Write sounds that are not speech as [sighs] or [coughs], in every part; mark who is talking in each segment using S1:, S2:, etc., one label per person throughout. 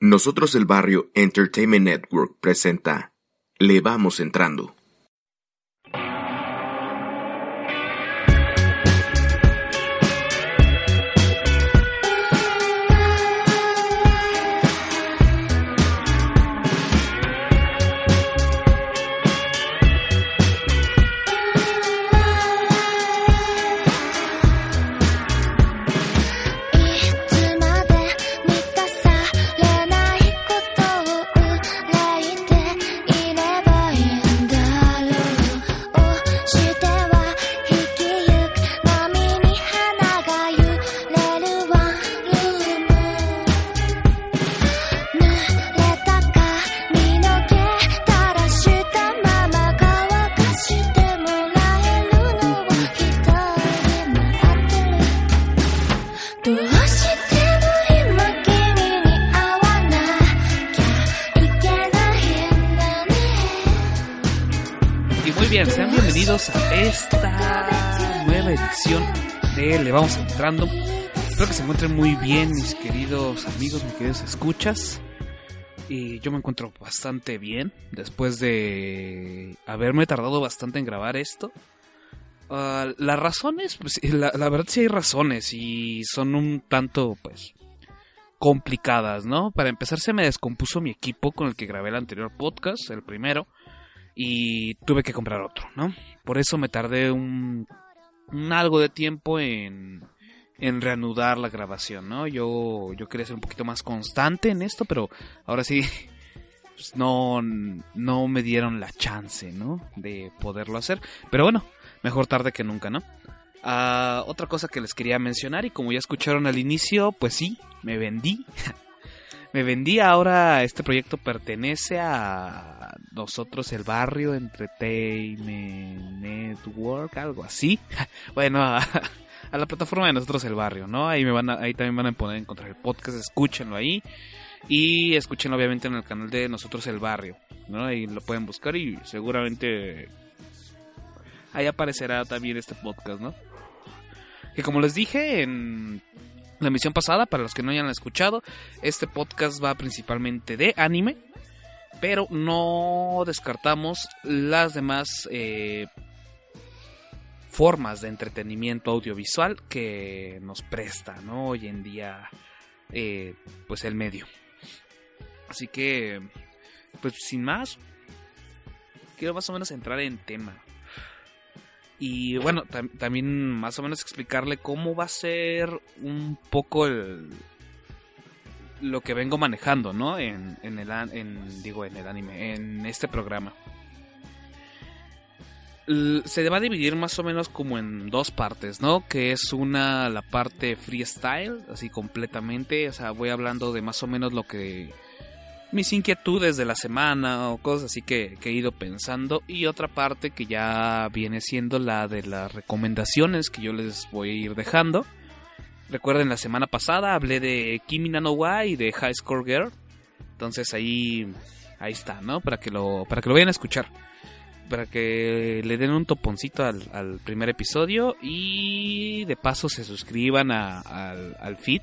S1: Nosotros el Barrio Entertainment Network presenta Le Vamos Entrando.
S2: Vamos entrando. Espero que se encuentren muy bien, mis queridos amigos, mis queridos escuchas. Y yo me encuentro bastante bien después de haberme tardado bastante en grabar esto. Uh, las razones, pues, la, la, verdad sí hay razones y son un tanto, pues, complicadas, ¿no? Para empezar se me descompuso mi equipo con el que grabé el anterior podcast, el primero, y tuve que comprar otro, ¿no? Por eso me tardé un algo de tiempo en, en reanudar la grabación, ¿no? Yo, yo quería ser un poquito más constante en esto, pero ahora sí, pues no, no me dieron la chance, ¿no? De poderlo hacer. Pero bueno, mejor tarde que nunca, ¿no? Ah, otra cosa que les quería mencionar y como ya escucharon al inicio, pues sí, me vendí. [laughs] me vendí ahora, este proyecto pertenece a nosotros el barrio Entertainment Network, algo así. [laughs] bueno, a, la plataforma de nosotros el barrio, ¿no? Ahí me van ahí también van a poder encontrar el podcast, escúchenlo ahí y escúchenlo obviamente en el canal de nosotros el barrio, ¿no? Ahí lo pueden buscar y seguramente ahí aparecerá también este podcast, ¿no? Que como les dije en la emisión pasada, para los que no hayan escuchado, este podcast va principalmente de anime, pero no descartamos las demás eh, formas de entretenimiento audiovisual que nos presta. Hoy en día, eh, pues el medio. Así que, pues sin más, quiero más o menos entrar en tema. Y bueno, también más o menos explicarle cómo va a ser un poco el, lo que vengo manejando, ¿no? En, el digo en el anime, en este programa. se va a dividir más o menos como en dos partes, ¿no? Que es una la parte freestyle, así completamente, o sea, voy hablando de más o menos lo que mis inquietudes de la semana o cosas así que, he ido pensando. Y otra parte que ya viene siendo la de las recomendaciones que yo les voy a ir dejando. Recuerden, la semana pasada hablé de Kimi no Wa y de High Score Girl. Entonces ahí, ahí está, ¿no? Para que lo, para que lo vayan a escuchar. Para que le den un toponcito al, primer episodio y de paso se suscriban al, al feed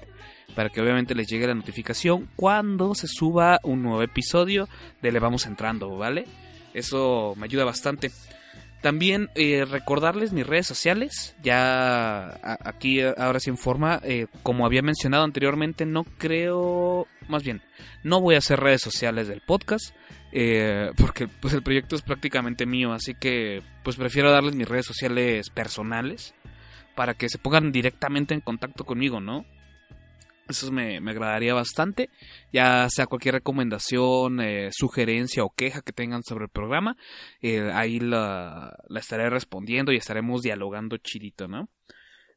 S2: para que obviamente les llegue la notificación cuando se suba un nuevo episodio de Le Vamos Entrando, ¿vale? Eso me ayuda bastante. También eh, recordarles mis redes sociales, ya aquí ahora se informa, eh, como había mencionado anteriormente, no creo, más bien, no voy a hacer redes sociales del podcast, eh, [laughs] porque pues el proyecto es prácticamente mío, así que pues prefiero darles mis redes sociales personales para que se pongan directamente en contacto conmigo, ¿no? Eso me, agradaría bastante. Ya sea cualquier recomendación, eh, sugerencia o queja que tengan sobre el programa, eh, ahí la, estaré respondiendo y estaremos dialogando chidito, ¿no?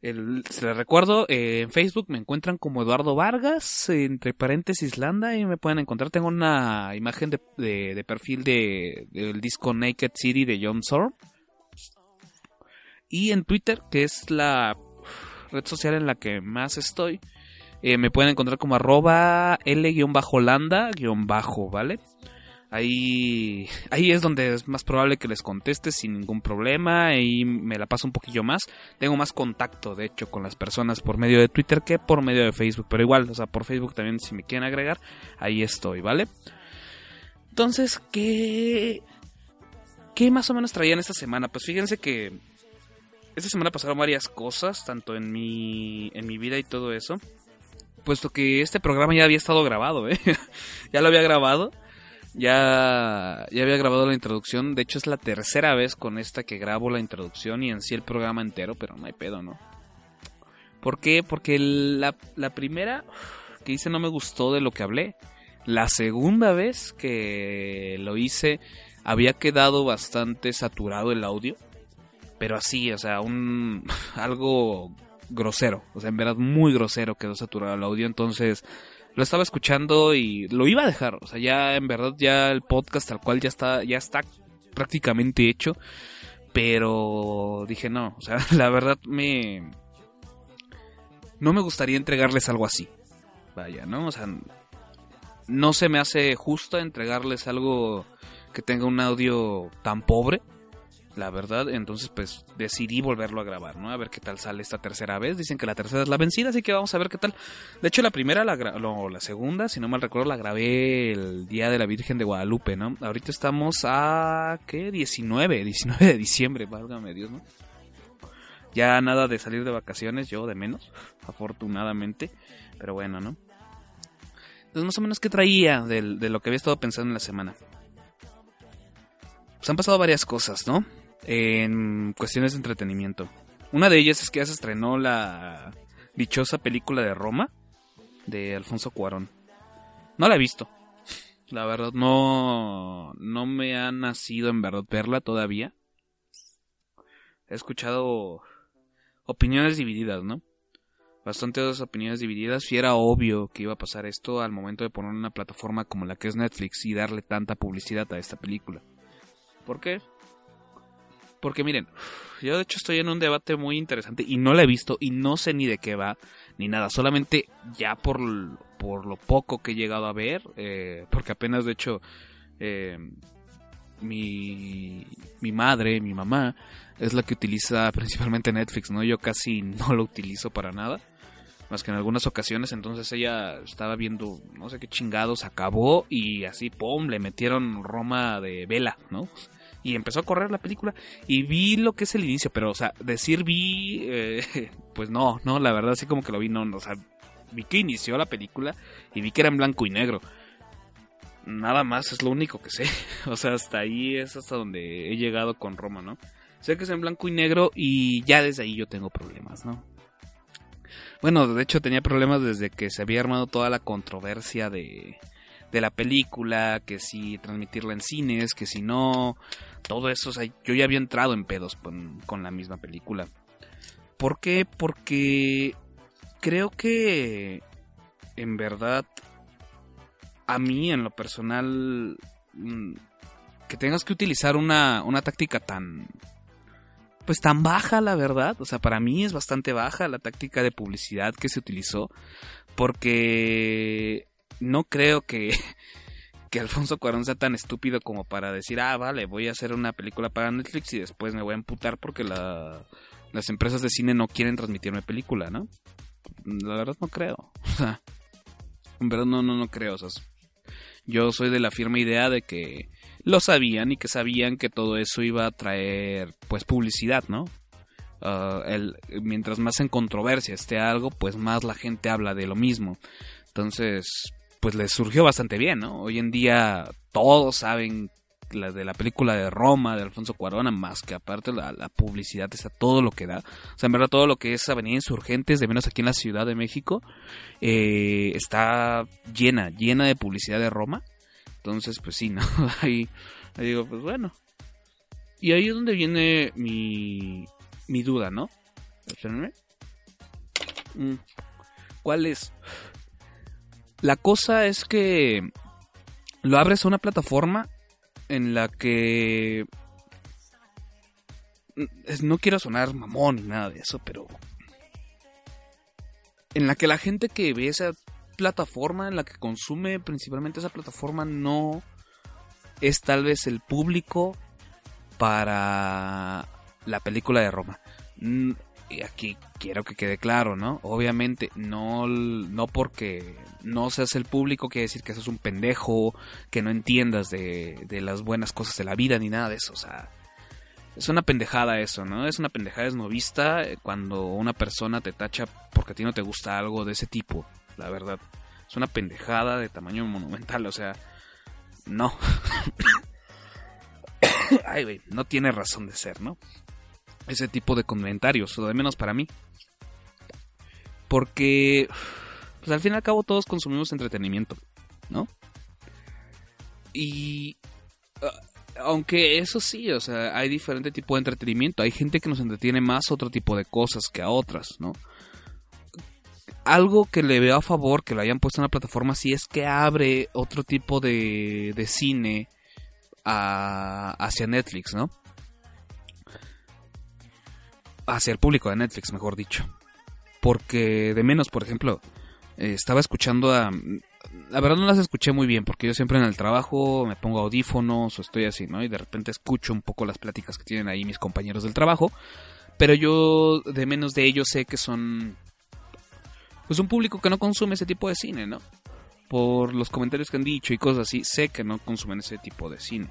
S2: se les recuerdo, eh, en Facebook me encuentran como Eduardo Vargas, entre paréntesis Landa, y me pueden encontrar. Tengo una imagen de, de, perfil de, del disco Naked City de John Zorn. Y en Twitter, que es la red social en la que más estoy, eh, me pueden encontrar como arroba L-Landa-bajo, ¿vale? Ahí, ahí es donde es más probable que les conteste sin ningún problema y me la paso un poquillo más. Tengo más contacto, de hecho, con las personas por medio de Twitter que por medio de Facebook. Pero igual, o sea, por Facebook también si me quieren agregar, ahí estoy, ¿vale? Entonces, ¿qué, qué más o menos traían esta semana? Pues fíjense que esta semana pasaron varias cosas, tanto en mi, en mi vida y todo eso. Puesto que este programa ya había estado grabado, ¿eh? [laughs] ya lo había grabado. Ya, ya había grabado la introducción. De hecho, es la tercera vez con esta que grabo la introducción y en sí el programa entero, pero no hay pedo, ¿no? ¿Por qué? Porque la, la primera que hice no me gustó de lo que hablé. La segunda vez que lo hice había quedado bastante saturado el audio. Pero así, o sea, un [laughs] algo grosero. O sea, en verdad muy grosero quedó saturado el audio. Entonces lo estaba escuchando y lo iba a dejar. O sea, ya en verdad ya el podcast tal cual ya está, ya está prácticamente hecho. Pero dije no, o sea, [laughs] la verdad me... No me gustaría entregarles algo así. Vaya, ¿no? O sea, no se me hace justo entregarles algo que tenga un audio tan pobre la verdad. Entonces, pues decidí volverlo a grabar, ¿no? A ver qué tal sale esta tercera vez. Dicen que la tercera es la vencida, así que vamos a ver qué tal. De hecho, la primera, la, la segunda, si no mal recuerdo, la grabé el día de la Virgen de Guadalupe, ¿no? Ahorita estamos a, ¿qué? 19, 19 de diciembre, válgame Dios, ¿no? Ya nada de salir de vacaciones, yo de menos, afortunadamente. Pero bueno, ¿no? Entonces, más o menos, ¿qué traía de, de lo que había estado pensando en la semana? Pues han pasado varias cosas, ¿no? En cuestiones de entretenimiento. Una de ellas es que ya se estrenó la dichosa película de Roma de Alfonso Cuarón. No la he visto. La verdad no no me ha nacido en verdad verla todavía. He escuchado opiniones divididas, ¿no? Bastantes opiniones divididas y era obvio que iba a pasar esto al momento de poner una plataforma como la que es Netflix y darle tanta publicidad a esta película. ¿Por qué? Porque miren, yo de hecho estoy en un debate muy interesante y no la he visto y no sé ni de qué va ni nada. Solamente ya por, por lo poco que he llegado a ver, eh, porque apenas de hecho eh, mi, mi madre, mi mamá, es la que utiliza principalmente Netflix, ¿no? Yo casi no lo utilizo para nada. Más que en algunas ocasiones, entonces ella estaba viendo, no sé qué chingados, acabó y así, ¡pum!, le metieron Roma de vela, ¿no? Y empezó a correr la película y vi lo que es el inicio, pero o sea, decir vi, eh, [laughs] pues no, no, la verdad así como que lo vi, no, o sea, vi que inició la película y vi que era en blanco y negro. Nada más es lo único que sé, [laughs] o sea, hasta ahí es hasta donde he llegado con Roma, ¿no? Sé que es en blanco y negro y ya desde ahí yo tengo problemas, ¿no? Bueno, de hecho tenía problemas desde que se había armado toda la controversia de, de la película, que si transmitirla en cines, que si no, todo eso, yo ya había entrado en pedos con, la misma película. ¿Por qué? Porque creo que en verdad a mí en lo personal mm, que tengas que utilizar una, una táctica tan pues tan baja la verdad, o sea, para mí es bastante baja la táctica de publicidad que se utilizó porque no creo que, [laughs] que Alfonso Cuarón sea tan estúpido como para decir, ah, vale, voy a hacer una película para Netflix y después me voy a emputar porque la, las empresas de cine no quieren transmitirme película, ¿no? La verdad no creo. [laughs] O sea, en verdad no, no, no creo. Yo soy de la firme idea de que lo sabían y que sabían que todo eso iba a traer, pues, publicidad, ¿no? Uh, el, mientras más en controversia esté algo, pues más la gente habla de lo mismo. Entonces, pues les surgió bastante bien, ¿no? Hoy en día todos saben la de la película de Roma de Alfonso Cuarón, más que aparte la, publicidad está todo lo que da. O sea, en verdad todo lo que es Avenida Insurgentes, de menos aquí en la Ciudad de México, eh, está llena, llena de publicidad de Roma. Entonces, pues sí, [laughs] ¿no? ahí, ahí digo, pues bueno. Y ahí es donde viene mi, mi duda, ¿no? Mm. ¿Cuál es? La cosa es que lo abres a una plataforma en la que no quiero sonar mamón ni nada de eso, pero en la que la gente que ve esa plataforma, en la que consume principalmente esa plataforma, no es tal vez el público para la película de Roma. Y aquí quiero que quede claro, ¿no? Obviamente, no, no porque no seas el público quiere decir que seas un pendejo, que no entiendas de, de las buenas cosas de la vida ni nada de eso. O sea, es una pendejada eso, ¿no? Es una pendejada esnovista eh, cuando una persona te tacha porque a ti no te gusta algo de ese tipo, la verdad. Es una pendejada de tamaño monumental, o sea, no. [coughs] Ay, güey, no tiene razón de ser, ¿no? Ese tipo de comentarios, o de menos para mí. Porque, pues al fin y al cabo todos consumimos entretenimiento, ¿no? Y ah, aunque eso sí, o sea, hay diferente tipo de entretenimiento. Hay gente que nos entretiene más otro tipo de cosas que a otras, ¿no? Algo que le veo a favor que lo hayan puesto en la plataforma sí es que abre otro tipo de, de cine hacia Netflix, ¿no? Hacia el público de Netflix, mejor dicho. Porque de menos, por ejemplo, eh, estaba escuchando a la verdad no las escuché muy bien porque yo siempre en el trabajo me pongo audífonos o estoy así, ¿no? Y de repente escucho un poco las pláticas que tienen ahí mis compañeros del trabajo, pero yo de menos de ellos sé que son pues un público que no consume ese tipo de cine, ¿no? Por los comentarios que han dicho y cosas así, sé que no consumen ese tipo de cine.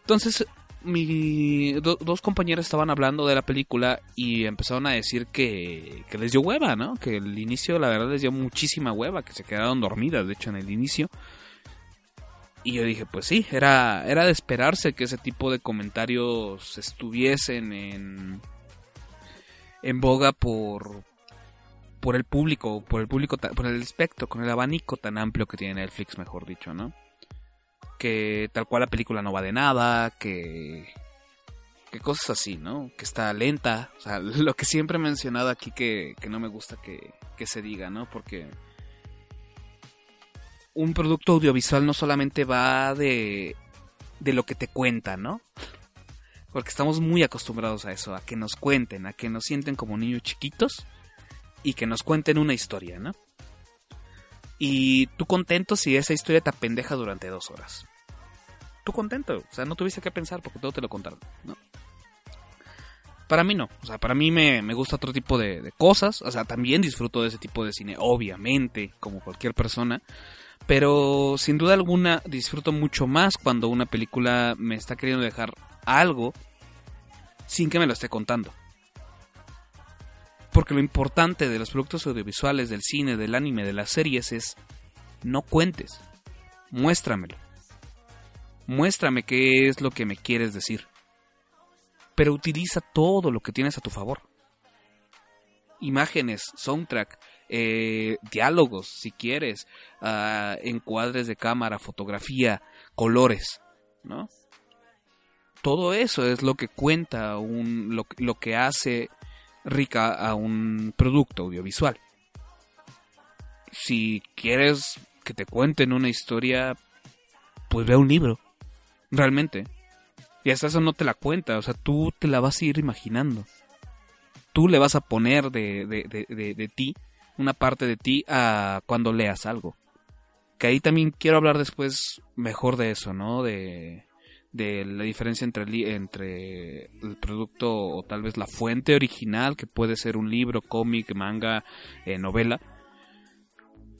S2: Entonces, mi, dos compañeros estaban hablando de la película y empezaron a decir que, que les dio hueva, ¿no? Que el inicio, la verdad, les dio muchísima hueva, que se quedaron dormidas, de hecho, en el inicio. Y yo dije, pues sí, era, era de esperarse que ese tipo de comentarios estuviesen en, en boga por, por el público, por el público, por el espectro, con el abanico tan amplio que tiene Netflix, mejor dicho, ¿no? Que tal cual la película no va de nada, que que cosas así, ¿no? Que está lenta, o sea, [laughs] lo que siempre he mencionado aquí que, que no me gusta que, que se diga, ¿no? Porque un producto audiovisual no solamente va de, de lo que te cuenta, ¿no? Porque estamos muy acostumbrados a eso, a que nos cuenten, a que nos sienten como niños chiquitos y que nos cuenten una historia, ¿no? Y tú contento si esa historia te apendeja durante dos horas. Tú contento, o sea, no tuviste que pensar porque todo te lo contaron, ¿no? Para mí no, o sea, para mí me, gusta otro tipo de, cosas, o sea, también disfruto de ese tipo de cine, obviamente, como cualquier persona, pero sin duda alguna disfruto mucho más cuando una película me está queriendo dejar algo sin que me lo esté contando. Porque lo importante de los productos audiovisuales, del cine, del anime, de las series es no cuentes, muéstramelo. Muéstrame qué es lo que me quieres decir. Pero utiliza todo lo que tienes a tu favor. Imágenes, soundtrack, eh, diálogos, si quieres, uh, encuadres de cámara, fotografía, colores, ¿no? Todo eso es lo que cuenta, un, lo, lo que hace rica a un producto audiovisual. Si quieres que te cuenten una historia, pues ve un libro. Realmente. Y hasta eso no te la cuenta, o sea, tú te la vas a ir imaginando. Tú le vas a poner de, de, de, de ti, una parte de ti, a cuando leas algo. Que ahí también quiero hablar después mejor de eso, ¿no? De, de la diferencia entre, entre el producto o tal vez la fuente original, que puede ser un libro, cómic, manga, eh, novela,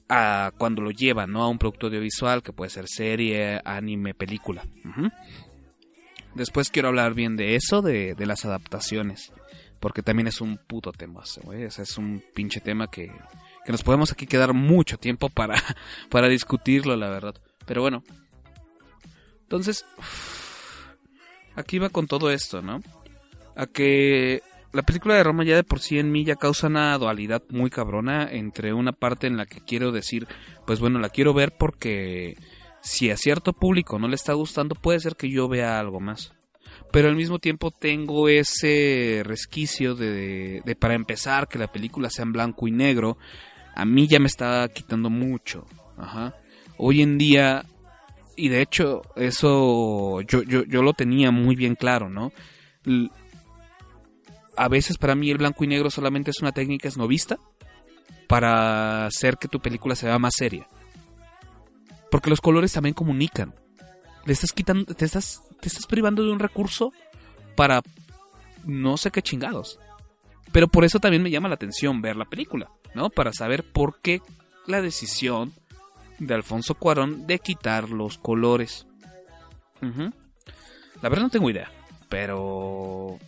S2: a cuando lo lleva ¿no? a un producto audiovisual, que puede ser serie, anime, película. Después quiero hablar bien de eso, de, de, las adaptaciones, porque también es un puto tema, es un pinche tema que, que nos podemos aquí quedar mucho tiempo para, [laughs] para discutirlo, la verdad. Pero bueno, entonces aquí va con todo esto, ¿no? A que la película de Roma ya de por sí en mí ya causa una dualidad muy cabrona entre una parte en la que quiero decir, pues bueno, la quiero ver porque si a cierto público no le está gustando, puede ser que yo vea algo más. pero al mismo tiempo tengo ese resquicio de, de, para empezar que la película sea en blanco y negro, a mí ya me está quitando mucho. Ajá. Hoy en día, y de hecho eso yo, yo, yo lo tenía muy bien claro, ¿no? A veces para mí el blanco y negro solamente es una técnica esnovista para hacer que tu película se vea más seria. Porque los colores también comunican. Le estás quitando, te estás, te estás privando de un recurso para no sé qué chingados. Pero por eso también me llama la atención ver la película, ¿no? Para saber por qué la decisión de Alfonso Cuarón de quitar los colores. La verdad no tengo idea, pero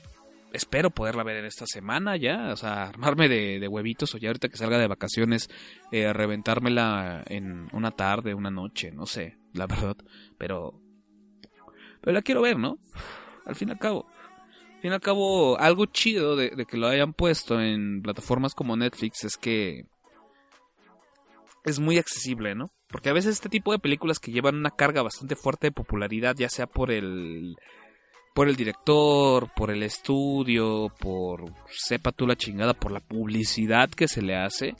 S2: espero poderla ver en esta semana ya, o sea, armarme de, huevitos o ya ahorita que salga de vacaciones, eh, reventármela en una tarde, una noche, no sé, la verdad, pero, pero la quiero ver, ¿no? Al fin y al cabo. Al fin y al cabo, algo chido de, de que lo hayan puesto en plataformas como Netflix es que es muy accesible, ¿no? Porque a veces este tipo de películas que llevan una carga bastante fuerte de popularidad, ya sea por el por el director, por el estudio, por sepa tú la chingada, por la publicidad que se le hace,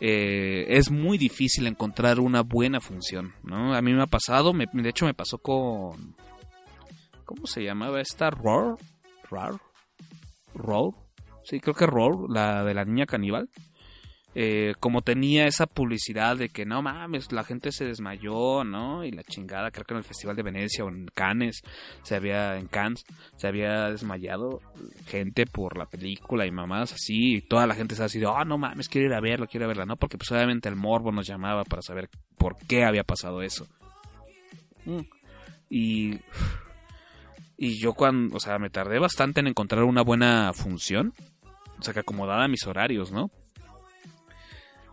S2: eh, es muy difícil encontrar una buena función, ¿no? A mí me ha pasado, de hecho me pasó con... ¿Cómo se llamaba esta? Roar? Roar? Roar? Sí, creo que Roar, la de la niña caníbal. Eh, como tenía esa publicidad de que no mames, la gente se desmayó, ¿no? Y la chingada, creo que en el Festival de Venecia o en Cannes, se había, en Cannes, se había desmayado gente por la película y mamás así, y toda la gente se ha sido, ah, no mames, quiero ir a verla, quiero verla, ¿no? Porque pues obviamente el morbo nos llamaba para saber por qué había pasado eso. Mm. Y... Y yo cuando, o sea, me tardé bastante en encontrar una buena función, o sea, que acomodada a mis horarios, ¿no?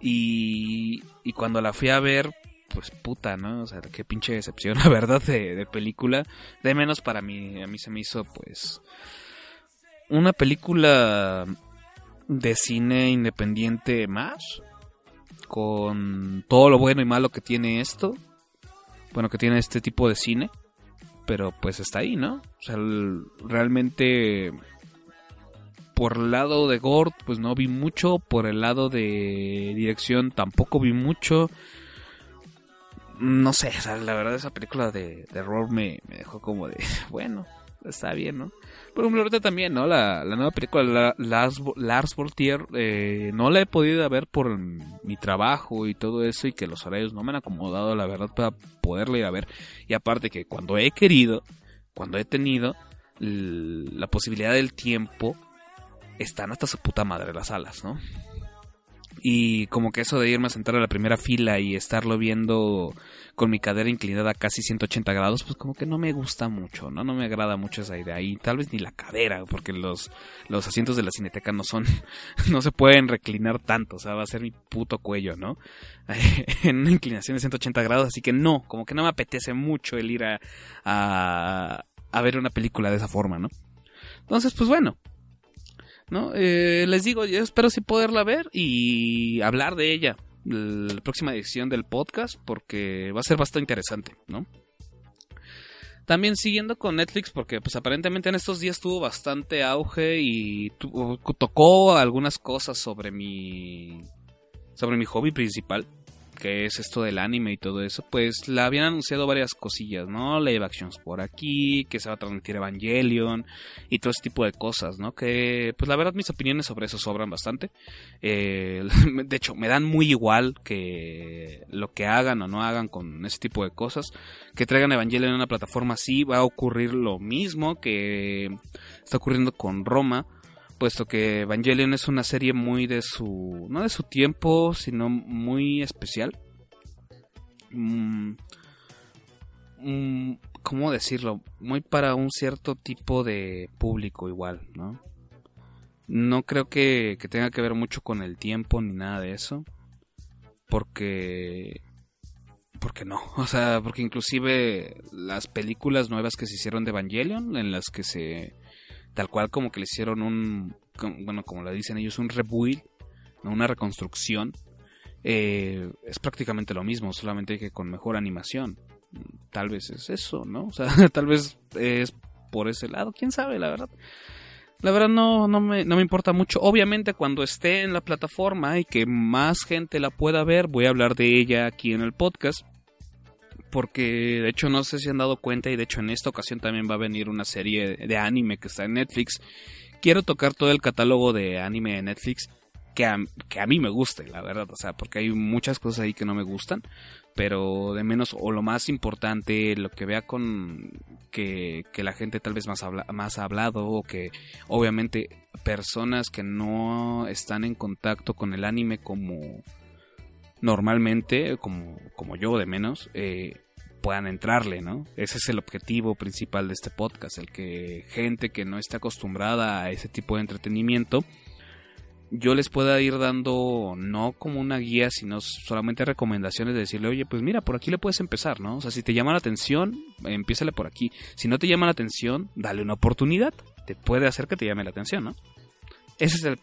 S2: Y, y cuando la fui a ver, pues puta, ¿no? O sea, qué pinche decepción, [laughs] la verdad, de, película. De menos para mí, a mí se me hizo, pues, una película de cine independiente más, con todo lo bueno y malo que tiene esto, bueno, que tiene este tipo de cine, pero pues está ahí, ¿no? O sea, realmente por el lado de Gord, pues no vi mucho. Por el lado de dirección tampoco vi mucho. No sé, la verdad esa película de, de me, dejó como de, [laughs] bueno, está bien, ¿no? Por ejemplo, ahorita también, ¿no? La, nueva película Lars, Lars Voltier, eh, no la he podido ver por mi trabajo y todo eso y que los horarios no me han acomodado, la verdad, para poderla ir a ver. Y aparte que cuando he querido, cuando he tenido la posibilidad del tiempo, están hasta su puta madre las alas, ¿no? Y como que eso de irme a sentar a la primera fila y estarlo viendo con mi cadera inclinada casi 180 grados, pues como que no me gusta mucho, ¿no? No me agrada mucho esa idea. Y tal vez ni la cadera, porque los, los asientos de la cineteca no son, [laughs] no se pueden reclinar tanto, o sea, va a ser mi puto cuello, ¿no? [laughs] en una inclinación de 180 grados, así que no, como que no me apetece mucho el ir a, a, a ver una película de esa forma, ¿no? Entonces, pues bueno, ¿no? Eh, les digo, yo espero sí poderla ver y hablar de ella la próxima edición del podcast porque va a ser bastante interesante, ¿no? También siguiendo con Netflix porque pues aparentemente en estos días tuvo bastante auge y tocó algunas cosas sobre mi sobre mi hobby principal que es esto del anime y todo eso, pues la habían anunciado varias cosillas, ¿no? Live actions por aquí, que se va a transmitir Evangelion y todo ese tipo de cosas, ¿no? Que, pues la verdad mis opiniones sobre eso sobran bastante. Eh, [laughs] de hecho, me dan muy igual que lo que hagan o no hagan con ese tipo de cosas. Que traigan Evangelion en una plataforma así, va a ocurrir lo mismo que está ocurriendo con Roma puesto que Evangelion es una serie muy de su, no de su tiempo, sino muy especial. Mm, mm, ¿Cómo decirlo? Muy para un cierto tipo de público igual, ¿no? No creo que, que tenga que ver mucho con el tiempo ni nada de eso. Porque porque no, [laughs] o sea, porque inclusive las películas nuevas que se hicieron de Evangelion, en las que se tal cual como que le hicieron un, bueno, como le dicen ellos, un rebuild, una reconstrucción, eh, es prácticamente lo mismo, solamente que con mejor animación. Tal vez es eso, ¿no? O sea, [laughs] tal vez es por ese lado, quién sabe, la verdad. La verdad no, no, me, no me importa mucho. Obviamente cuando esté en la plataforma y que más gente la pueda ver, voy a hablar de ella aquí en el podcast. Porque de hecho no sé si han dado cuenta y de hecho en esta ocasión también va a venir una serie de anime que está en Netflix. Quiero tocar todo el catálogo de anime de Netflix que a, que a mí me guste, la verdad. O sea, porque hay muchas cosas ahí que no me gustan pero de menos o lo más importante, lo que vea con que, la gente tal vez más, habla, más ha hablado o que obviamente personas que no están en contacto con el anime como normalmente, como, como yo de menos, eh, puedan entrarle, ¿no? Ese es el objetivo principal de este podcast, el que gente que no está acostumbrada a ese tipo de entretenimiento yo les pueda ir dando no como una guía, sino solamente recomendaciones de decirle, oye, pues mira, por aquí le puedes empezar, ¿no? O sea, si te llama la atención, empiézale por aquí. Si no te llama la atención, dale una oportunidad. Te puede hacer que te llame la atención, ¿no? Ese es el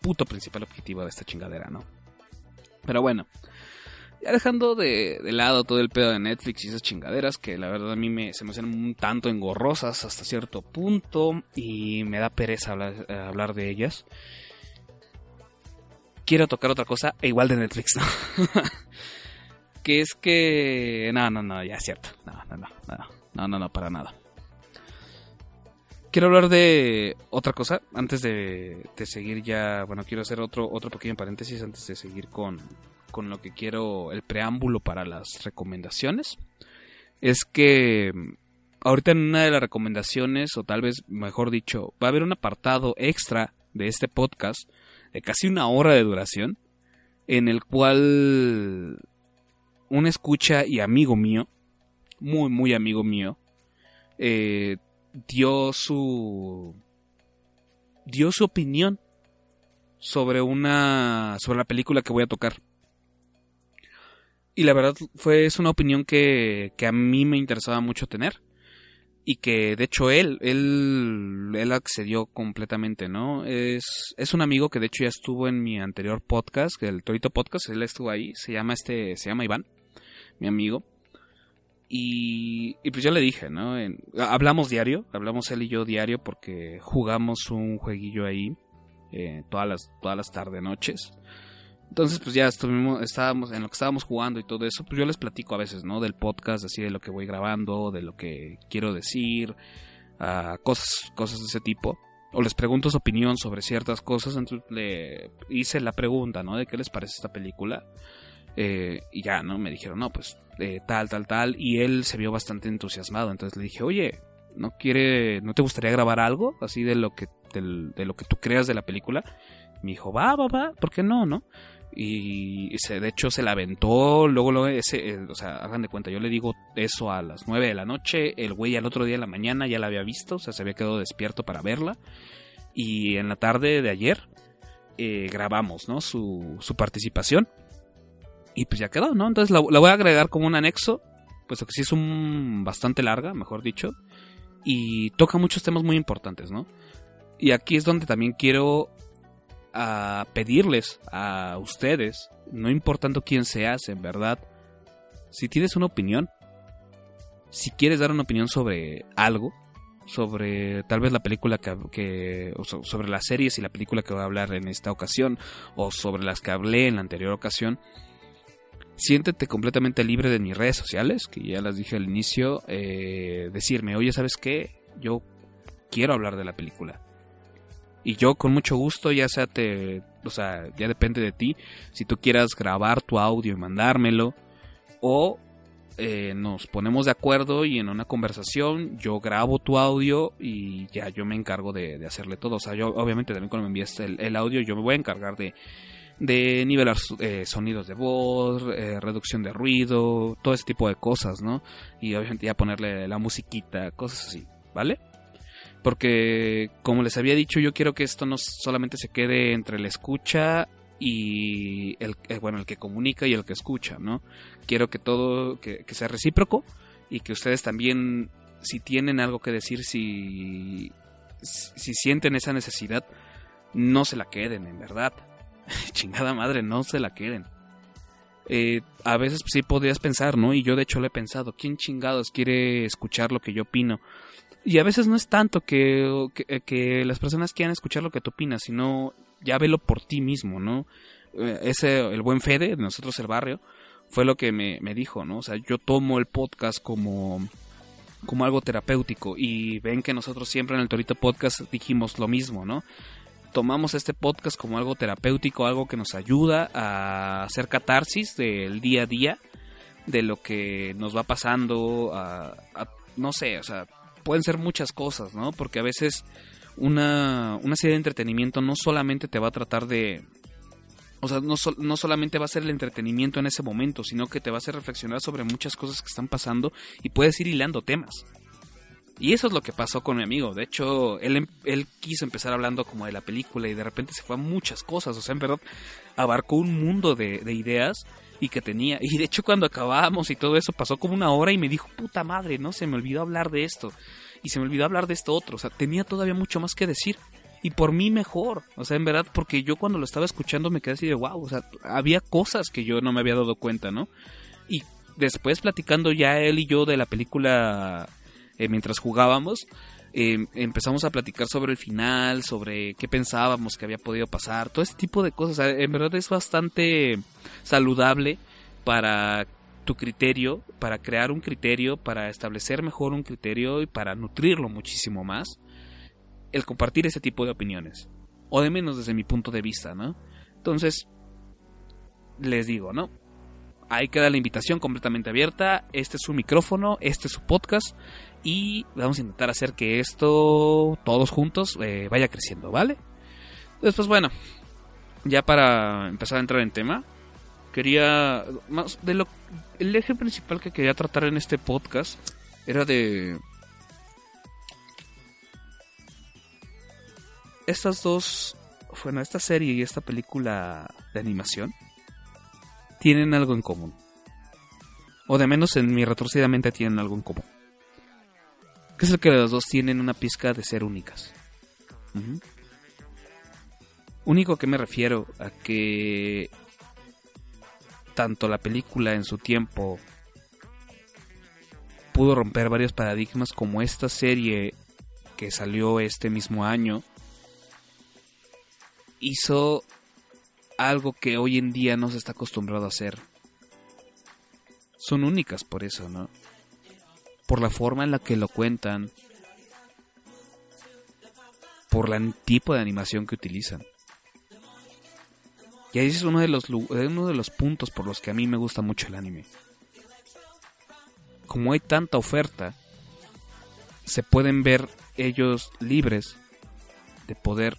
S2: puto principal objetivo de esta chingadera, ¿no? Pero bueno, ya dejando de, lado todo el pedo de Netflix y esas chingaderas que la verdad a mí me, se me hacen un tanto engorrosas hasta cierto punto y me da pereza hablar, eh, hablar de ellas quiero tocar otra cosa, e igual de Netflix, ¿no? [laughs] que es que... No, no, no, ya es cierto. No, no, no, no, no, no, no, para nada. Quiero hablar de otra cosa antes de, de, seguir ya. Bueno, quiero hacer otro, otro pequeño paréntesis antes de seguir con, con lo que quiero, el preámbulo para las recomendaciones. Es que ahorita en una de las recomendaciones, o tal vez mejor dicho, va a haber un apartado extra de este podcast de casi una hora de duración, en el cual un escucha y amigo mío, muy, muy amigo mío, eh, dio su dio su opinión sobre una sobre la película que voy a tocar y la verdad fue es una opinión que, que a mí me interesaba mucho tener y que de hecho él, él, él accedió completamente, ¿no? Es, es un amigo que de hecho ya estuvo en mi anterior podcast, el Torito Podcast, él estuvo ahí, se llama este, se llama Iván, mi amigo. Y, pues yo le dije, ¿no? hablamos diario, hablamos él y yo diario porque jugamos un jueguillo ahí eh, todas las, todas las tarde noches. Entonces, pues ya estuvimos, estábamos en lo que estábamos jugando y todo eso, pues yo les platico a veces, ¿no? Del podcast, así de lo que voy grabando, de lo que quiero decir, uh, cosas, cosas de ese tipo. O les pregunto su opinión sobre ciertas cosas, entonces le hice la pregunta, ¿no? De qué les parece esta película. Eh, y ya, ¿no? Me dijeron, no, pues tal, tal, tal. Y él se vio bastante entusiasmado, entonces le dije, oye, ¿no quiere, no te gustaría grabar algo así de lo que, de lo que tú creas de la película? Me dijo, va, va, va, ¿por qué no, no? y se, de hecho se la aventó, luego, luego ese, eh, o sea, hagan de cuenta, yo le digo eso a las 9 de la noche, el güey al otro día de la mañana ya la había visto, o sea, se había quedado despierto para verla, y en la tarde de ayer eh, grabamos, ¿no? Su, su participación, y pues ya quedó, ¿no? Entonces la, voy a agregar como un anexo, puesto que sí es un bastante larga, mejor dicho, y toca muchos temas muy importantes, ¿no? Y aquí es donde también quiero a pedirles a ustedes, no importando quién seas, en verdad, si tienes una opinión, si quieres dar una opinión sobre algo, sobre tal vez la película que sobre las series y la película que voy a hablar en esta ocasión o sobre las que hablé en la anterior ocasión siéntete completamente libre de mis redes sociales que ya las dije al inicio eh, decirme oye sabes qué yo quiero hablar de la película y yo con mucho gusto, ya sea te, o sea, ya depende de ti, si tú quieras grabar tu audio y mandármelo, o eh, nos ponemos de acuerdo y en una conversación yo grabo tu audio y ya yo me encargo de, hacerle todo. O sea, yo obviamente también cuando me envías el, audio yo me voy a encargar de, de nivelar eh, sonidos de voz, eh, reducción de ruido, todo ese tipo de cosas, ¿no? Y obviamente ya ponerle la musiquita, cosas así, ¿vale? Porque, como les había dicho, yo quiero que esto no solamente se quede entre el escucha y el, eh, bueno, el que comunica y el que escucha, ¿no? Quiero que todo, que, sea recíproco y que ustedes también, si tienen algo que decir, si, si sienten esa necesidad, no se la queden, en verdad. [laughs] Chingada madre, no se la queden. Eh, a veces sí podrías pensar, ¿no? Y yo de hecho lo he pensado, ¿quién chingados quiere escuchar lo que yo opino? Y a veces no es tanto que, que, las personas quieran escuchar lo que tú opinas, sino ya velo por ti mismo, ¿no? Eh, ese, el buen Fede, de nosotros el barrio, fue lo que me, me dijo, ¿no? O sea, yo tomo el podcast como, como algo terapéutico y ven que nosotros siempre en el Torito Podcast dijimos lo mismo, ¿no? Tomamos este podcast como algo terapéutico, algo que nos ayuda a hacer catarsis del día a día, de lo que nos va pasando, a, no sé, o sea, pueden ser muchas cosas, ¿no? Porque a veces una, una serie de entretenimiento no solamente te va a tratar de... O sea, no, no solamente va a ser el entretenimiento en ese momento, sino que te va a hacer reflexionar sobre muchas cosas que están pasando y puedes ir hilando temas. Y eso es lo que pasó con mi amigo. De hecho, él, em, él quiso empezar hablando como de la película y de repente se fue a muchas cosas. O sea, en verdad, abarcó un mundo de, de ideas y que tenía. Y de hecho cuando acabamos y todo eso pasó como una hora y me dijo, puta madre, ¿no? Se me olvidó hablar de esto. Y se me olvidó hablar de esto otro. O sea, tenía todavía mucho más que decir. Y por mí mejor. O sea, en verdad, porque yo cuando lo estaba escuchando me quedé así de wow. O sea, había cosas que yo no me había dado cuenta, ¿no? Y después platicando ya él y yo de la película eh, mientras jugábamos, eh, empezamos a platicar sobre el final, sobre qué pensábamos que había podido pasar, todo ese tipo de cosas. en verdad es bastante saludable para tu criterio, para crear un criterio, para establecer mejor un criterio y para nutrirlo muchísimo más, el compartir ese tipo de opiniones. O de menos desde mi punto de vista, ¿no? Entonces, les digo, ¿no? Ahí queda la invitación completamente abierta. Este es su micrófono, este es su podcast y vamos a intentar hacer que esto todos juntos eh, vaya creciendo, ¿vale? Después, bueno, ya para empezar a entrar en tema, quería más de lo el eje principal que quería tratar en este podcast era de estas dos, bueno, esta serie y esta película de animación tienen algo en común. O de menos en mi retorcida mente tienen algo en común es el que las dos tienen una pizca de ser únicas. Único que me refiero a que tanto la película en su tiempo pudo romper varios paradigmas como esta serie que salió este mismo año hizo algo que hoy en día no se está acostumbrado a hacer. Son únicas por eso, ¿no? Por la forma en la que lo cuentan, por el tipo de animación que utilizan. Y ahí es uno de los uno de los puntos por los que a mí me gusta mucho el anime. Como hay tanta oferta, se pueden ver ellos libres de poder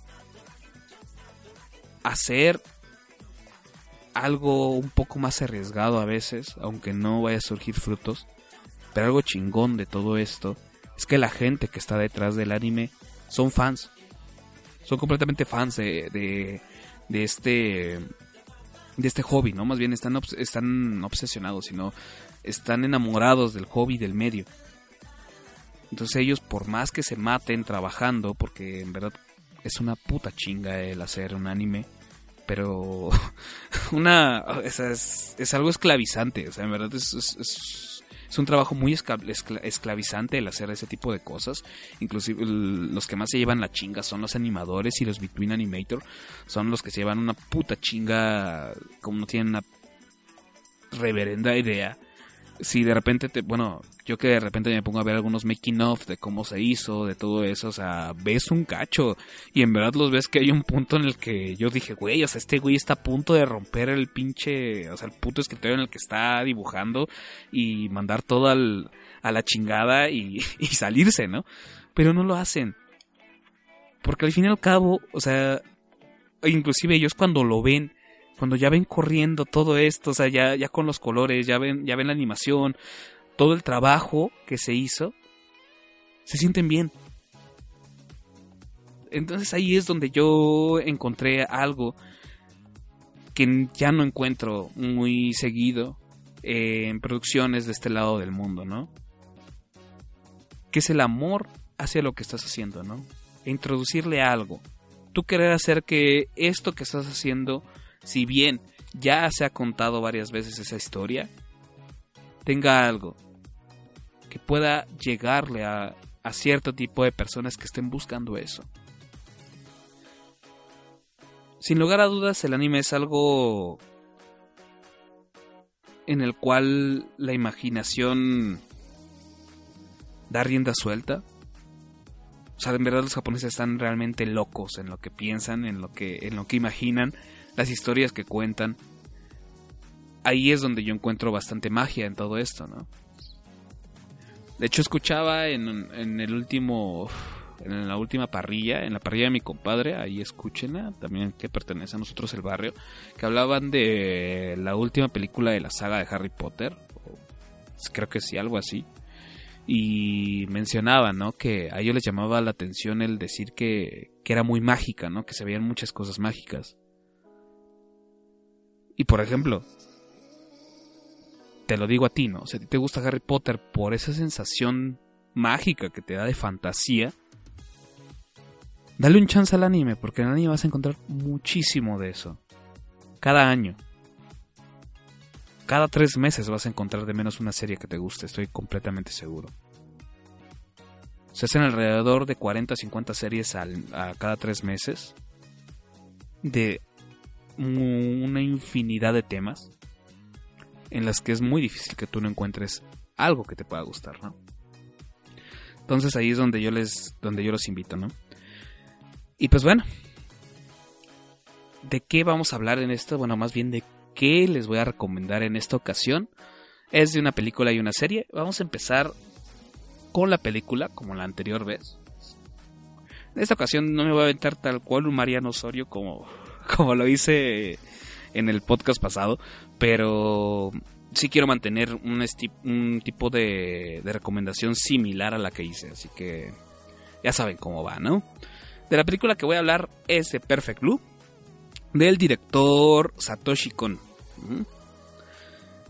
S2: hacer algo un poco más arriesgado a veces, aunque no vaya a surgir frutos, pero algo chingón de todo esto es que la gente que está detrás del anime son fans. Son completamente fans de, de, este de este hobby, ¿no? Más bien están, están obsesionados, sino están enamorados del hobby del medio. Entonces ellos, por más que se maten trabajando, porque en verdad es una puta chinga el hacer un anime, pero [laughs] una es, es, algo esclavizante, o sea, en verdad es un trabajo muy esclavizante el hacer ese tipo de cosas. Inclusive los que más se llevan la chinga son los animadores y los Between Animator. Son los que se llevan una puta chinga como no tienen una reverenda idea si de repente te, bueno, yo que de repente me pongo a ver algunos making of de cómo se hizo, de todo eso, o sea, ves un cacho y en verdad los ves que hay un punto en el que yo dije, güey, o sea, este güey está a punto de romper el pinche, o sea, el puto escritorio en el que está dibujando y mandar todo al, a la chingada y, [laughs] y salirse, ¿no? Pero no lo hacen. Porque al fin y al cabo, o sea, inclusive ellos cuando lo ven, cuando ya ven corriendo todo esto, o sea, ya, ya con los colores, ya ven, ya ven la animación, todo el trabajo que se hizo, se sienten bien. Entonces ahí es donde yo encontré algo que ya no encuentro muy seguido en producciones de este lado del mundo, ¿no? Que es el amor hacia lo que estás haciendo, ¿no? E introducirle algo. Tú querer hacer que esto que estás haciendo si bien ya se ha contado varias veces esa historia, tenga algo que pueda llegarle a a cierto tipo de personas que estén buscando eso. Sin lugar a dudas, el anime es algo en el cual la imaginación da rienda suelta. O sea, en verdad los japoneses están realmente locos en lo que piensan, en lo que, en lo que imaginan, las historias que cuentan. Ahí es donde yo encuentro bastante magia en todo esto, ¿no? De hecho, escuchaba en, en el último. En la última parrilla, en la parrilla de mi compadre, ahí escúchenla, también que pertenece a nosotros el barrio, que hablaban de la última película de la saga de Harry Potter, creo que sí, algo así, y mencionaban, ¿no? Que a ellos les llamaba la atención el decir que, que era muy mágica, ¿no? Que se veían muchas cosas mágicas. Y por ejemplo, te lo digo a ti, ¿no? Si a ti te gusta Harry Potter por esa sensación mágica que te da de fantasía, dale un chance al anime, porque en el anime vas a encontrar muchísimo de eso. Cada año. Cada tres meses vas a encontrar de menos una serie que te guste, estoy completamente seguro. Se hacen alrededor de 40 o 50 series a cada tres meses. De una infinidad de temas en las que es muy difícil que tú no encuentres algo que te pueda gustar, ¿no? Entonces ahí es donde yo les donde yo los invito, ¿no? Y pues bueno, ¿de qué vamos a hablar en esto? Bueno, más bien de qué les voy a recomendar en esta ocasión. Es de una película y una serie. Vamos a empezar con la película, como la anterior vez. En esta ocasión no me voy a aventar tal cual un Mariano Osorio como, [laughs] como lo hice en el podcast pasado, pero sí quiero mantener un, tipo de, de, recomendación similar a la que hice, así que ya saben cómo va, ¿no? De la película que voy a hablar es de Perfect Blue, del director Satoshi Kon.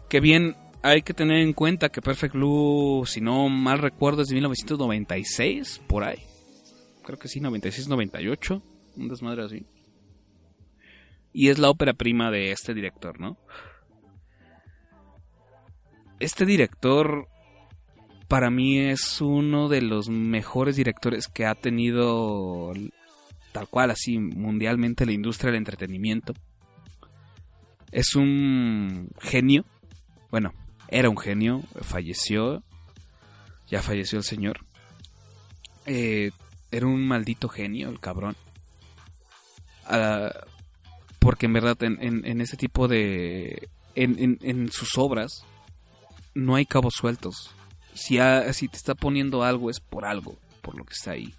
S2: Que bien, hay que tener en cuenta que Perfect Blue, si no mal recuerdo, es de 1996, por ahí. Creo que sí, 96-98, un desmadre así. Y es la ópera prima de este director, ¿no? Este director para mí es uno de los mejores directores que ha tenido tal cual así mundialmente la industria del entretenimiento. Es un genio. Bueno, era un genio, falleció. Ya falleció el señor. Eh, era un maldito genio, el cabrón. Ah, porque en verdad en, en, ese tipo de... En, en, sus obras no hay cabos sueltos. Si, si te está poniendo algo es por algo, por lo que está ahí.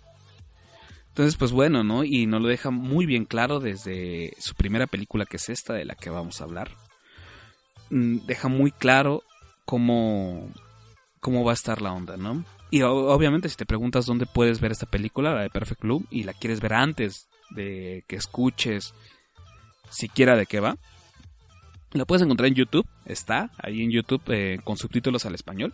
S2: Entonces, pues bueno, ¿no? Y nos lo deja muy bien claro desde su primera película, que es esta de la que vamos a hablar. Mm, deja muy claro cómo, cómo va a estar la onda, ¿no? Y obviamente si te preguntas dónde puedes ver esta película, la de Perfect Blue, y la quieres ver antes de que escuches siquiera de qué va. La puedes encontrar en YouTube, está ahí en YouTube eh, con subtítulos al español.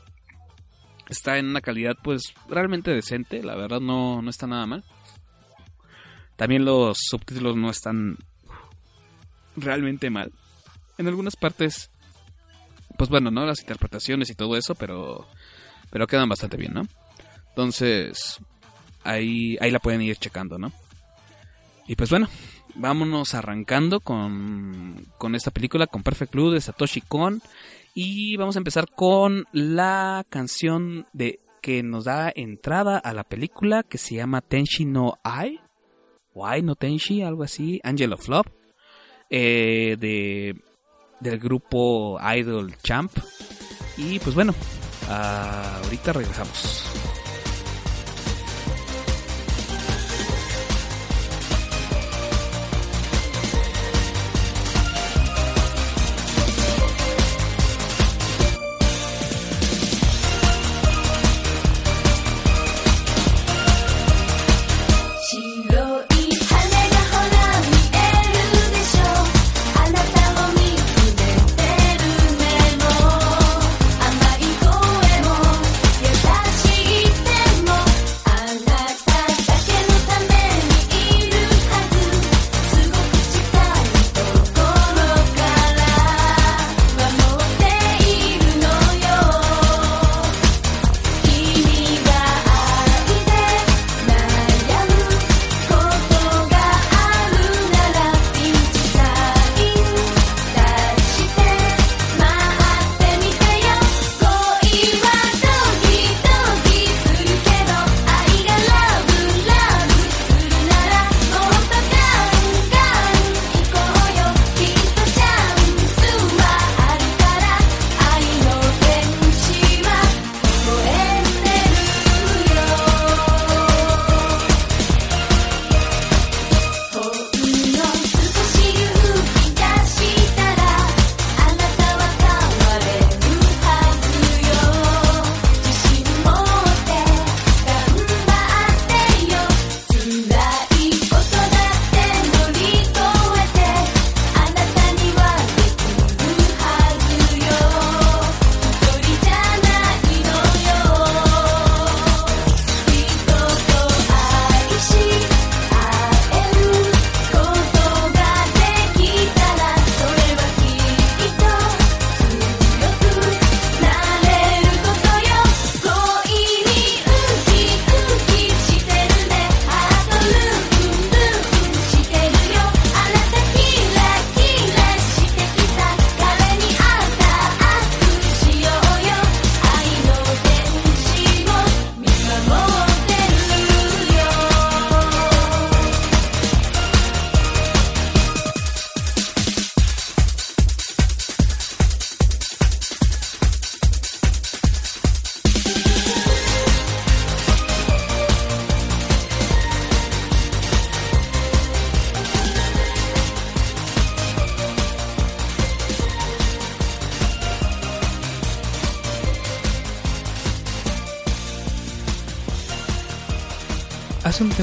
S2: Está en una calidad pues realmente decente, la verdad no, no está nada mal. También los subtítulos no están realmente mal. En algunas partes, pues bueno, ¿no? Las interpretaciones y todo eso, pero, pero quedan bastante bien, ¿no? Entonces, ahí, ahí la pueden ir checando, ¿no? Y pues bueno, vámonos arrancando con, con esta película, con Perfect Blue de Satoshi Kon. Y vamos a empezar con la canción de que nos da entrada a la película que se llama Tenshi no Ai. Ai no Tenshi, algo así. Angel of Love. Eh, de, del grupo Idol Champ. Y pues bueno, ahorita regresamos.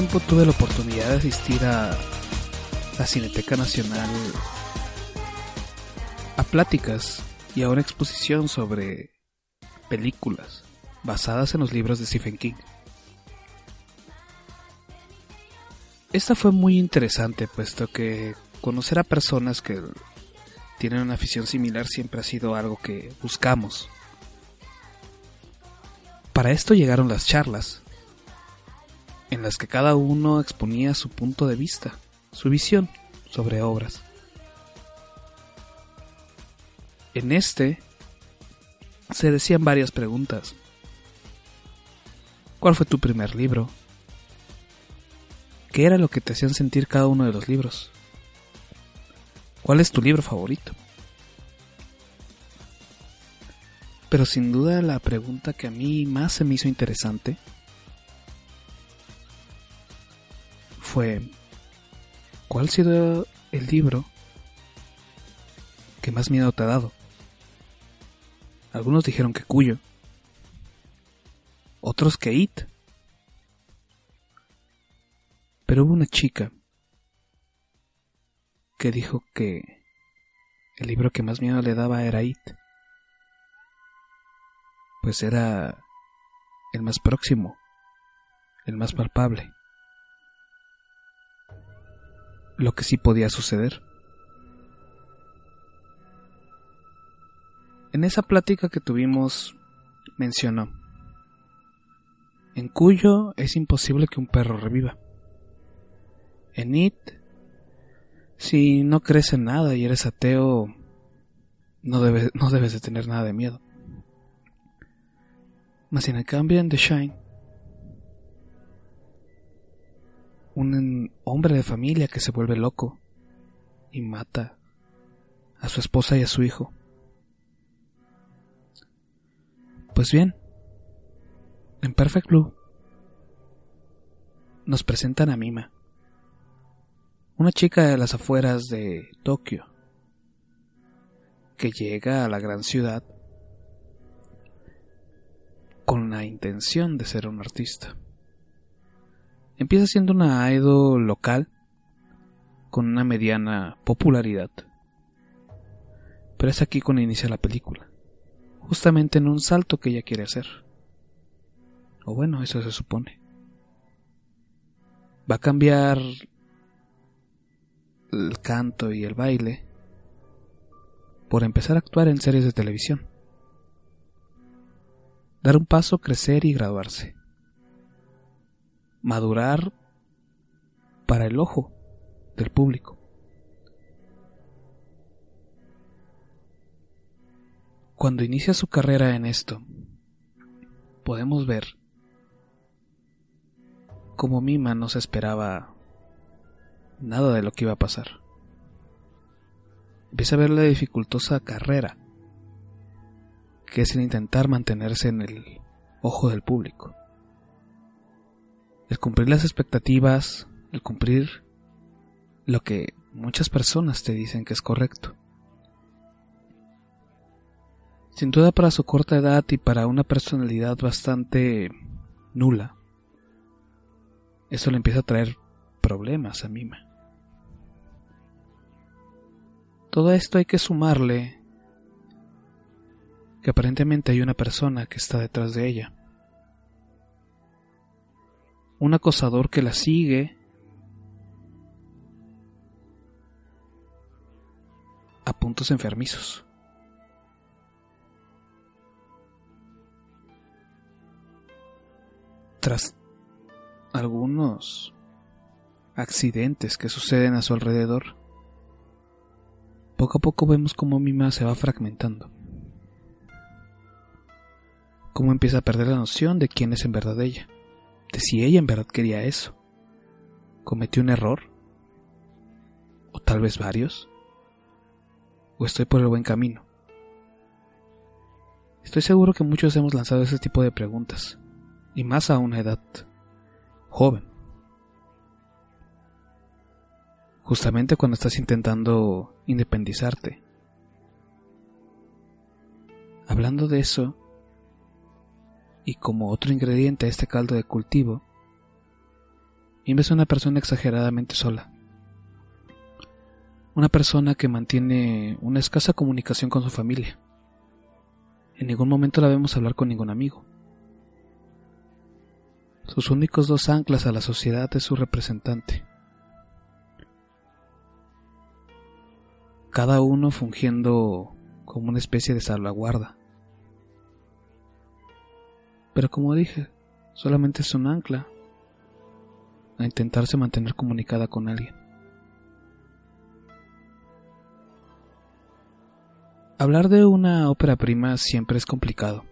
S2: Tiempo tuve la oportunidad de asistir a la Cineteca Nacional a pláticas y a una exposición sobre películas basadas en los libros de Stephen King. Esta fue muy interesante puesto que conocer a personas que tienen una afición similar siempre ha sido algo que buscamos. Para esto llegaron las charlas, en las que cada uno exponía su punto de vista, su visión sobre obras. En este se decían varias preguntas. ¿Cuál fue tu primer libro? ¿Qué era lo que te hacían sentir cada uno de los libros? ¿Cuál es tu libro favorito? Pero sin duda la pregunta que a mí más se me hizo interesante fue ¿cuál sido el libro que más miedo te ha dado? Algunos dijeron que Cuyo, otros que It. Pero hubo una chica que dijo que el libro que más miedo le daba era It. Pues era el más próximo, el más palpable. Lo que sí podía suceder. En esa plática que tuvimos mencionó, en Cuyo es imposible que un perro reviva. En It si no crees en nada y eres ateo, no debes, no debes de tener nada de miedo. Mas en el cambio en The Shine, un hombre de familia que se vuelve loco y mata a su esposa y a su hijo. Pues bien, en Perfect Blue nos presentan a Mima una chica de las afueras de Tokio que llega a la gran ciudad con la intención de ser un artista. Empieza siendo una idol local con una mediana popularidad. Pero es aquí cuando inicia la película, justamente en un salto que ella quiere hacer. O bueno, eso se supone. Va a cambiar el canto y el baile por empezar a actuar en series de televisión. Dar un paso, crecer y graduarse. Madurar para el ojo del público. Cuando inicia su carrera en esto, podemos ver cómo Mima no se esperaba nada de lo que iba a pasar. Empieza a ver la dificultosa carrera, que es el intentar mantenerse en el ojo del público. El cumplir las expectativas, el cumplir lo que muchas personas te dicen que es correcto. Sin duda para su corta edad y para una personalidad bastante nula, eso le empieza a traer problemas a Mima. Todo esto hay que sumarle que aparentemente hay una persona que está detrás de ella. Un acosador que la sigue a puntos enfermizos. Tras algunos accidentes que suceden a su alrededor, poco a poco vemos cómo Mima se va fragmentando. Cómo empieza a perder la noción de quién es en verdad ella. De si ella en verdad quería eso. ¿Cometió un error? ¿O tal vez varios? ¿O estoy por el buen camino? Estoy seguro que muchos hemos lanzado ese tipo de preguntas. Y más a una edad joven. justamente cuando estás intentando independizarte. Hablando de eso, y como otro ingrediente a este caldo de cultivo, Mima es una persona exageradamente sola. Una persona que mantiene una escasa comunicación con su familia. En ningún momento la vemos hablar con ningún amigo. Sus únicos dos anclas a la sociedad es su representante. Cada uno fungiendo como una especie de salvaguarda. Pero como dije, solamente es un ancla a intentarse mantener comunicada con alguien. Hablar de una ópera prima siempre es complicado.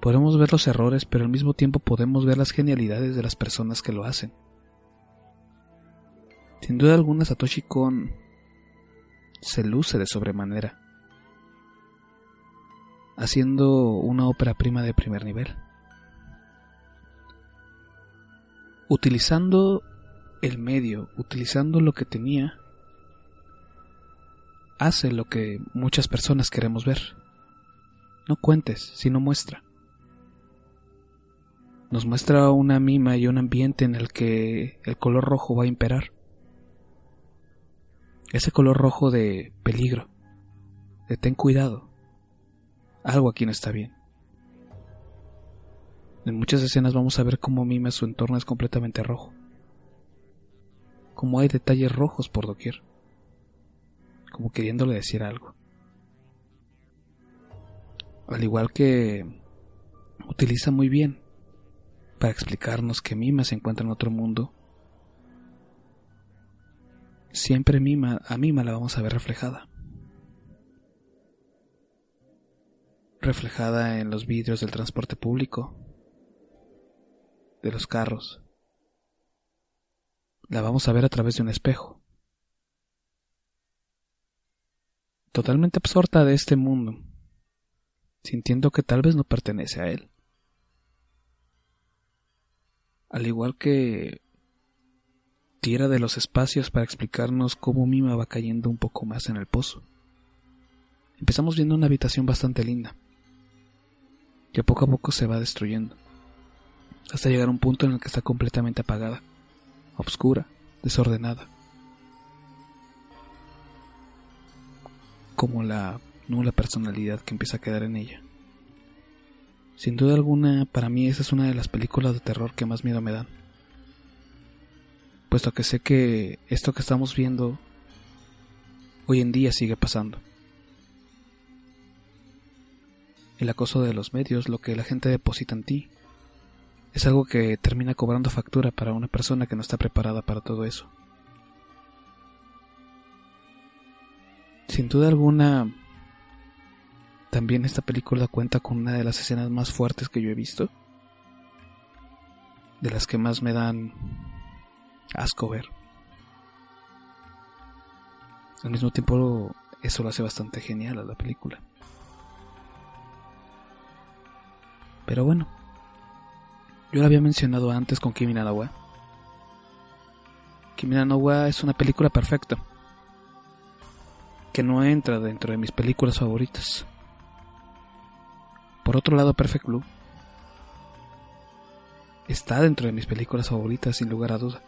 S2: Podemos ver los errores, pero al mismo tiempo podemos ver las genialidades de las personas que lo hacen. Sin duda alguna Satoshi Kon se luce de sobremanera, haciendo una ópera prima de primer nivel. Utilizando el medio, utilizando lo que tenía, hace lo que muchas personas queremos ver. No cuentes, sino muestra. Nos muestra una mima y un ambiente en el que el color rojo va a imperar. Ese color rojo de peligro, de ten cuidado. Algo aquí no está bien. En muchas escenas vamos a ver cómo mima su entorno es completamente rojo. Como hay detalles rojos por doquier como queriéndole decir algo. Al igual que utiliza muy bien para explicarnos que Mima se encuentra en otro mundo, siempre Mima, a Mima la vamos a ver reflejada. Reflejada en los vidrios del transporte público, de los carros. La vamos a ver a través de un espejo. totalmente absorta de este mundo, sintiendo que tal vez no pertenece a él. Al igual que tira de los espacios para explicarnos cómo Mima va cayendo un poco más en el pozo. Empezamos viendo una habitación bastante linda, que poco a poco se va destruyendo, hasta llegar a un punto en el que está completamente apagada, oscura, desordenada. como la nula personalidad que empieza a quedar en ella. Sin duda alguna, para mí esa es una de las películas de terror que más miedo me dan. Puesto que sé que esto que estamos viendo hoy en día sigue pasando. El acoso de los medios, lo que la gente deposita en ti, es algo que termina cobrando factura para una persona que no está preparada para todo eso. Sin duda alguna, también esta película cuenta con una de las escenas más fuertes que yo he visto. De las que más me dan asco ver. Al mismo tiempo, eso lo hace bastante genial a la película. Pero bueno, yo lo había mencionado antes con Kimi Nawa. Kimi Nawa es una película perfecta que no entra dentro de mis películas favoritas. Por otro lado, Perfect Blue está dentro de mis películas favoritas sin lugar a duda.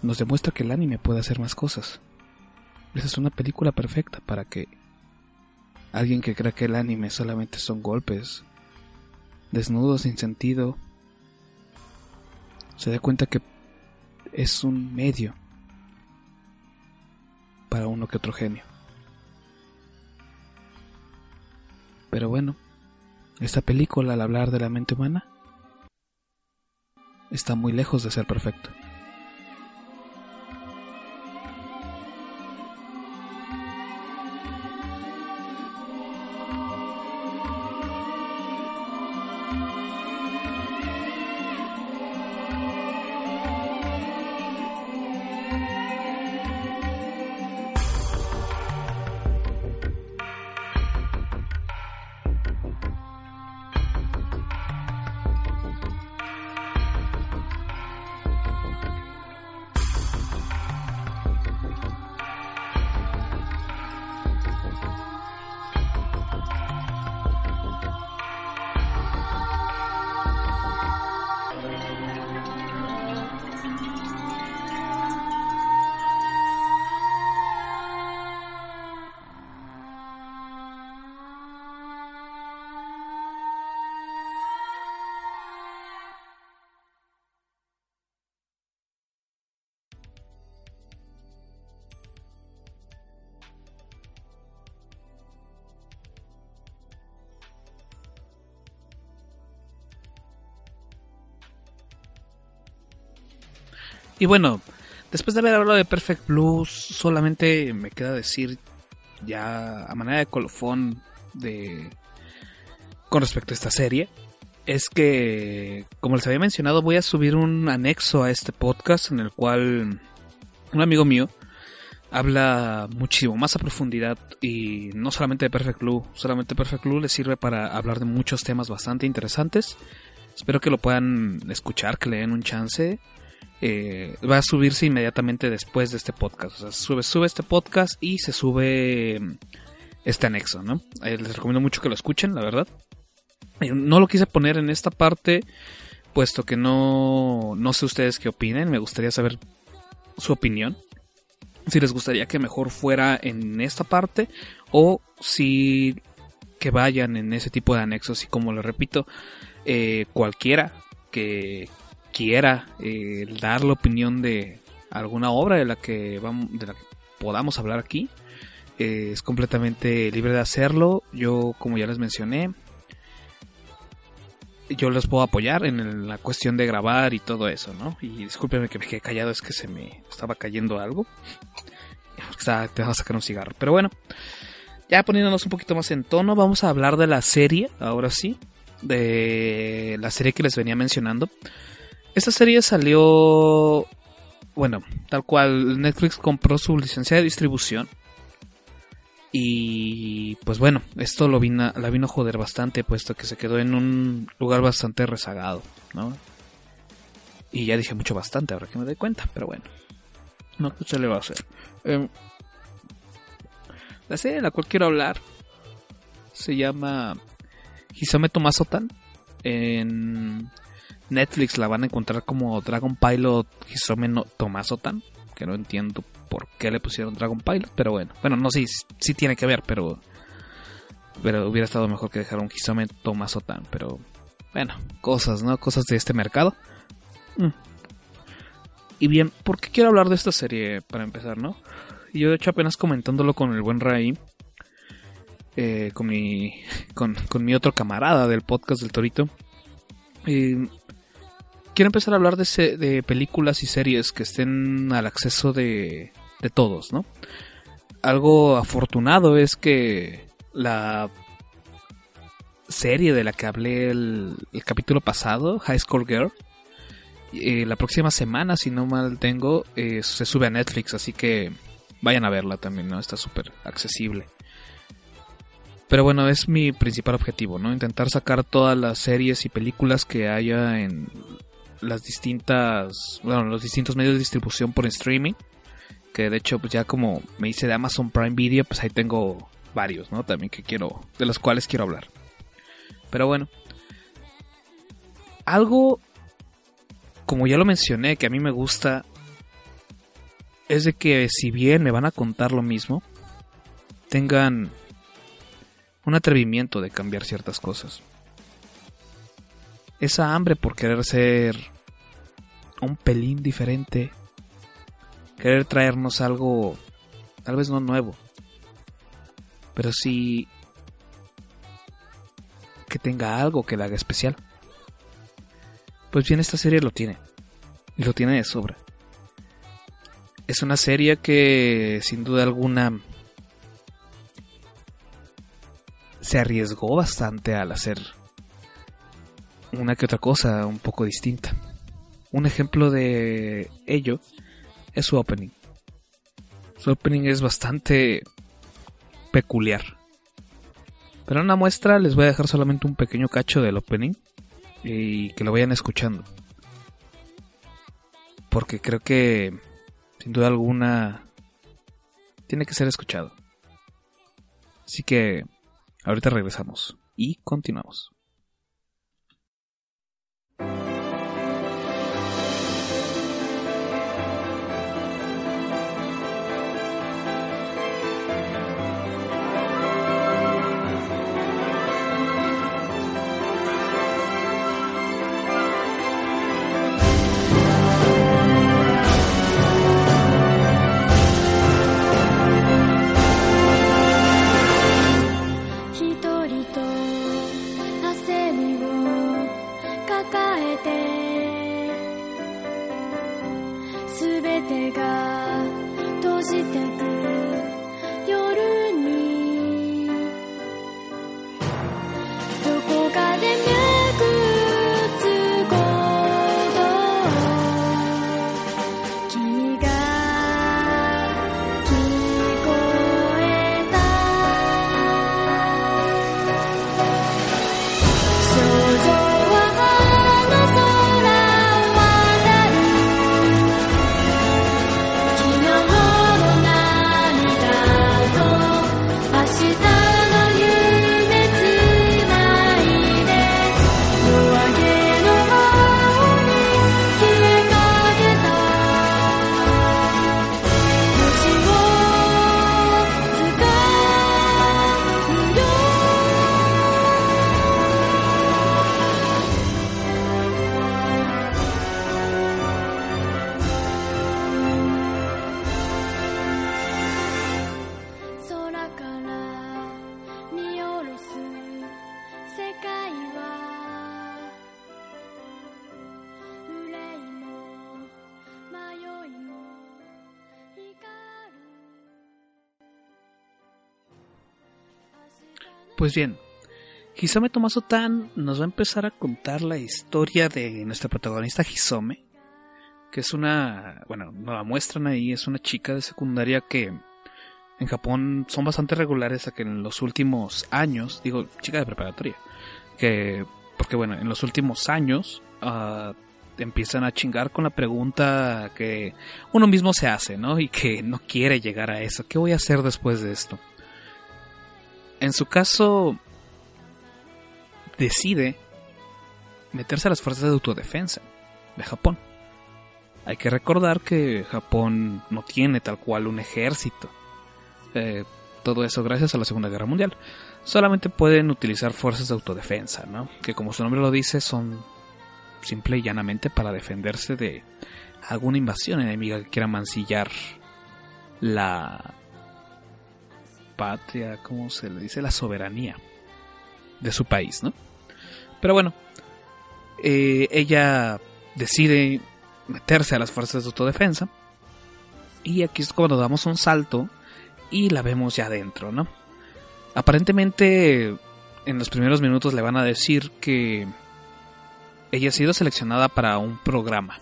S2: Nos demuestra que el anime puede hacer más cosas. Esa es una película perfecta para que alguien que crea que el anime solamente son golpes, desnudos sin sentido, se dé cuenta que es un medio para uno que otro genio. Pero bueno, esta película al hablar de la mente humana está muy lejos de ser perfecto. Y bueno, después de haber hablado de Perfect Blue, solamente me queda decir ya a manera de colofón de con respecto a esta serie es que como les había mencionado voy a subir un anexo a este podcast en el cual un amigo mío habla muchísimo más a profundidad y no solamente de Perfect Blue, solamente Perfect Blue le sirve para hablar de muchos temas bastante interesantes. Espero que lo puedan escuchar, que le den un chance. Eh, va a subirse inmediatamente después de este podcast. O sea, sube, este podcast y se sube mm, este anexo, ¿no? Eh, les recomiendo mucho que lo escuchen, la verdad. Eh, no lo quise poner en esta parte, puesto que no, no sé ustedes qué opinen. Me gustaría saber su opinión si les gustaría que mejor fuera en esta parte o si que vayan en ese tipo de anexos y como les repito cualquiera que quiera eh, dar la opinión de alguna obra de la que vamos de la que podamos hablar aquí eh, es completamente libre de hacerlo yo como ya les mencioné yo les puedo apoyar en la cuestión de grabar y todo eso, ¿no? Y discúlpenme que me quedé callado, es que se me estaba cayendo algo. [laughs] te vas a sacar un cigarro. Pero bueno, ya poniéndonos un poquito más en tono, vamos a hablar de la serie, ahora sí. De la serie que les venía mencionando. Esta serie salió. Bueno, tal cual Netflix compró su licencia de distribución y pues bueno, esto lo vino, la vino a joder bastante, puesto que se quedó en un lugar bastante rezagado, ¿no? Y ya dije mucho bastante, ahora que me doy cuenta, pero bueno. No, ¿qué se le va a hacer? Em, la serie de la cual quiero hablar se llama Hisame Tomasotan. En Netflix la van a encontrar como Dragon Pilot Hisame no Tomasotan, que no entiendo por qué le pusieron Dragon Pilot, pero bueno. Bueno, no sé, sí, tiene que ver, pero. Pero hubiera estado mejor que dejar un Hisame Tomasotan, pero. Bueno, cosas, ¿no? Cosas de este mercado. Mm. Y bien, ¿por qué quiero hablar de esta serie para empezar, no? Yo de hecho apenas comentándolo con el buen Ray, eh, con, mi, [laughs] con, con, mi otro camarada del podcast del Torito, quiero empezar a hablar de, películas y series que estén al acceso de, de todos, ¿no? Algo afortunado es que la serie de la que hablé el, capítulo pasado, High School Girl, eh, la próxima semana, si no mal tengo, eh, se sube a Netflix, así que vayan a verla también, ¿no? Está súper accesible. Pero bueno, es mi principal objetivo, ¿no? Intentar sacar todas las series y películas que haya en las distintas, bueno, los distintos medios de distribución por streaming que de hecho pues ya como me hice de Amazon Prime Video, pues ahí tengo varios, ¿no? También que quiero, de los cuales quiero hablar. Pero bueno, algo, como ya lo mencioné, que a mí me gusta, es de que si bien me van a contar lo mismo, tengan un atrevimiento de cambiar ciertas cosas. Esa hambre por querer ser un pelín diferente querer traernos algo, tal vez no nuevo, pero sí que tenga algo que la haga especial. Pues bien, esta serie lo tiene, y lo tiene de sobra. Es una serie que sin duda alguna se arriesgó bastante al hacer una que otra cosa un poco distinta. Un ejemplo de ello es su opening. Su opening es bastante peculiar. Pero en una muestra les voy a dejar solamente un pequeño cacho del opening y que lo vayan escuchando. Porque creo que, sin duda alguna, tiene que ser escuchado. Así que, ahorita regresamos y continuamos.「Pues bien, Hisome Tomaso Tan nos va a empezar a contar la historia de nuestra protagonista Hisome, que es una, bueno, nos la muestran ahí, es una chica de secundaria que en Japón son bastante regulares a que en los últimos años, digo, chica de preparatoria, que, porque bueno, en los últimos años ah, empiezan a chingar con la pregunta que uno mismo se hace, ¿no? Y que no quiere llegar a eso. ¿Qué voy a hacer después de esto? En su caso, decide meterse a las fuerzas de autodefensa de Japón. Hay que recordar que Japón no tiene tal cual un ejército. Eh, todo eso gracias a la Segunda Guerra Mundial. Solamente pueden utilizar fuerzas de autodefensa, ¿no? Que como su nombre lo dice, son simple y llanamente para defenderse de alguna invasión enemiga que quiera mancillar la patria, ¿cómo se le dice? La soberanía de su país, ¿no? Pero bueno, eh, ella decide meterse a las fuerzas de autodefensa. Y aquí es cuando damos un salto y la vemos ya adentro, ¿no? Aparentemente en los primeros minutos le van a decir que ella ha sido seleccionada para un programa.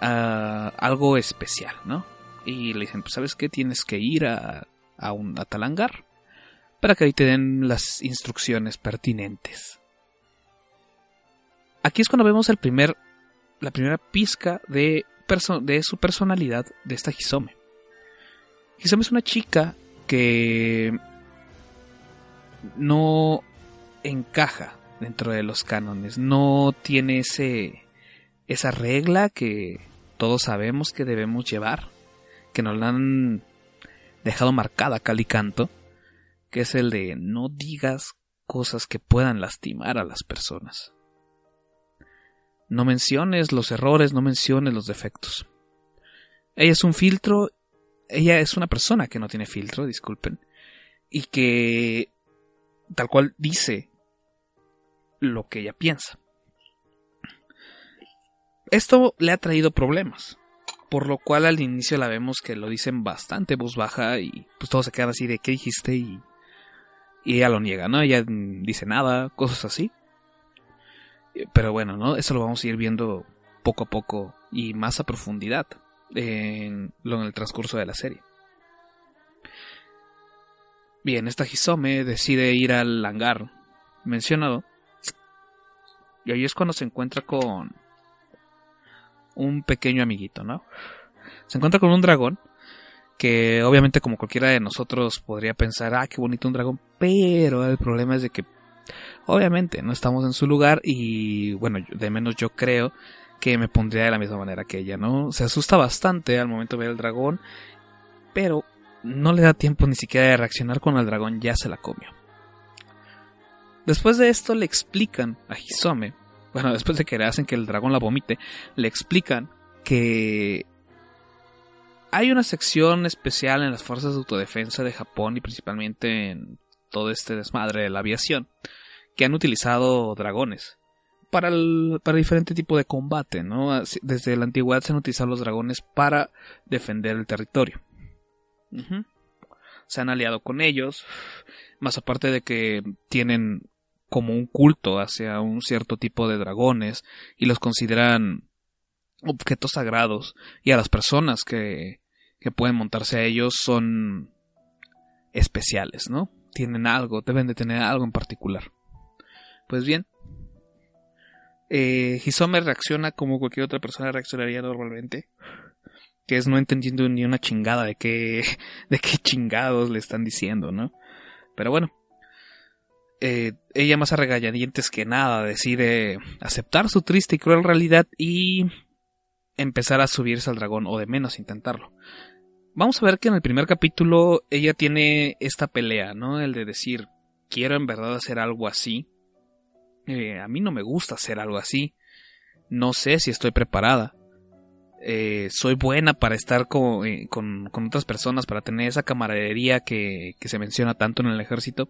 S2: ah, algo especial, ¿no? Y le dicen, pues sabes qué, tienes que ir a, a un a tal hangar para que ahí te den las instrucciones pertinentes. Aquí es cuando vemos el primer, la primera pizca de su personalidad de esta Hisome. Hisome es una chica que no encaja dentro de los cánones, no tiene ese esa regla que todos sabemos que debemos llevar, que nos la han dejado marcada cal y canto, que es el de no digas cosas que puedan lastimar a las personas. No menciones los errores, no menciones los defectos. Ella es un filtro, ella es una persona que no tiene filtro, disculpen, y que tal cual dice lo que ella piensa. Esto le ha traído problemas, por lo cual al inicio la vemos que lo dicen bastante voz baja y pues todo se queda así de ¿qué dijiste? y, y ella lo niega, ¿no? Ella dice nada, cosas así. Pero bueno, ¿no? Eso lo vamos a ir viendo poco a poco y más a profundidad en, en el transcurso de la serie. Bien, esta Hisome decide ir al hangar mencionado. Y ahí es cuando se encuentra con un pequeño amiguito, ¿no? Se encuentra con un dragón que obviamente como cualquiera de nosotros podría pensar, ah, qué bonito un dragón, pero el problema es de que obviamente no estamos en su lugar y bueno, de menos yo creo que me pondría de la misma manera que ella, ¿no? Se asusta bastante al momento de ver el dragón, pero no le da tiempo ni siquiera de reaccionar cuando el dragón ya se la comió. Después de esto le explican a Hisome, bueno, después de que le hacen que el dragón la vomite, le explican que hay una sección especial en las fuerzas de autodefensa de Japón y principalmente en todo este desmadre de la aviación que han utilizado dragones para, el, para diferente tipo de combate, ¿no? Desde la antigüedad se han utilizado los dragones para defender el territorio. Se han aliado con ellos, más aparte de que tienen como un culto hacia un cierto tipo de dragones y los consideran objetos sagrados y a las personas que, que pueden montarse a ellos son especiales, ¿no? Tienen algo, deben de tener algo en particular. Pues bien, eh, Hisome reacciona como cualquier otra persona reaccionaría normalmente, que es no entendiendo ni una chingada de qué, [laughs] de qué chingados le están diciendo, ¿no? Pero bueno, eh, ella más a regañadientes que nada decide aceptar su triste y cruel realidad y empezar a subirse al dragón, o de menos intentarlo. Vamos a ver que en el primer capítulo ella tiene esta pelea, ¿no? El de decir, quiero en verdad hacer algo así. Eh, a mí no me gusta hacer algo así. No sé si estoy preparada. Eh, soy buena para estar con, con, con otras personas, para tener esa camaradería que, que se menciona tanto en el ejército.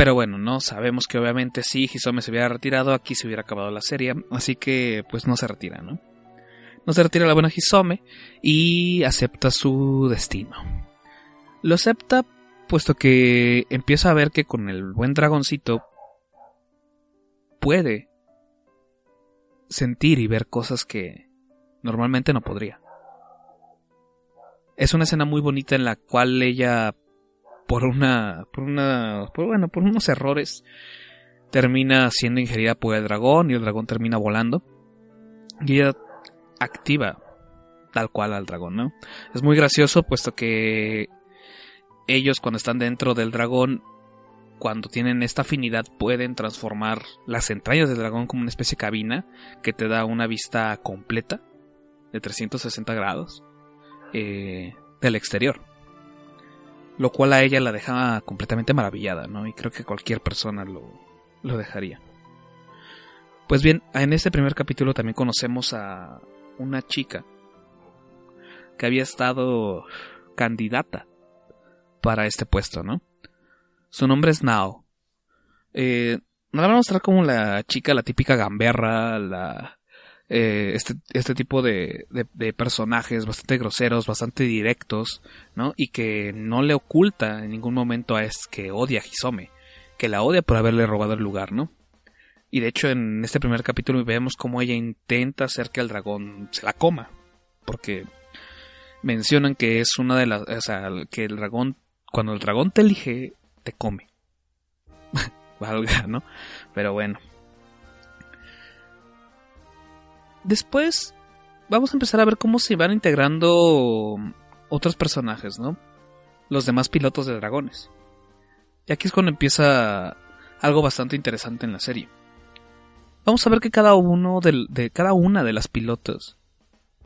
S2: Pero bueno, no sabemos que obviamente si Hisome se hubiera retirado, aquí se hubiera acabado la serie. Así que pues no se retira, ¿no? No se retira la buena Hisome y acepta su destino. Lo acepta puesto que empieza a ver que con el buen dragoncito puede sentir y ver cosas que normalmente no podría. Es una escena muy bonita en la cual ella por una por una por bueno, por unos errores termina siendo ingerida por el dragón y el dragón termina volando. Y ella activa tal cual al dragón, ¿no? Es muy gracioso puesto que ellos cuando están dentro del dragón, cuando tienen esta afinidad, pueden transformar las entrañas del dragón como una especie de cabina que te da una vista completa de 360 grados eh, del exterior. Lo cual a ella la deja completamente maravillada, ¿no? Y creo que cualquier persona lo, lo dejaría. Pues bien, en este primer capítulo también conocemos a una chica que había estado candidata para este puesto, ¿no? Su nombre es Nao. Eh, nos la van a mostrar como la chica, la típica gamberra, la, eh, este, este tipo de, de, personajes bastante groseros, bastante directos, ¿no? Y que no le oculta en ningún momento a es que odia a Hisome, que la odia por haberle robado el lugar, ¿no? Y de hecho en este primer capítulo vemos cómo ella intenta hacer que el dragón se la coma, porque mencionan que es una de las, o sea, que el dragón, cuando el dragón te elige, te come. [laughs] Valga, ¿no? Pero bueno. Después vamos a empezar a ver cómo se van integrando otros personajes, ¿no? Los demás pilotos de dragones. Y aquí es cuando empieza algo bastante interesante en la serie. Vamos a ver que cada uno de, cada una de las pilotos,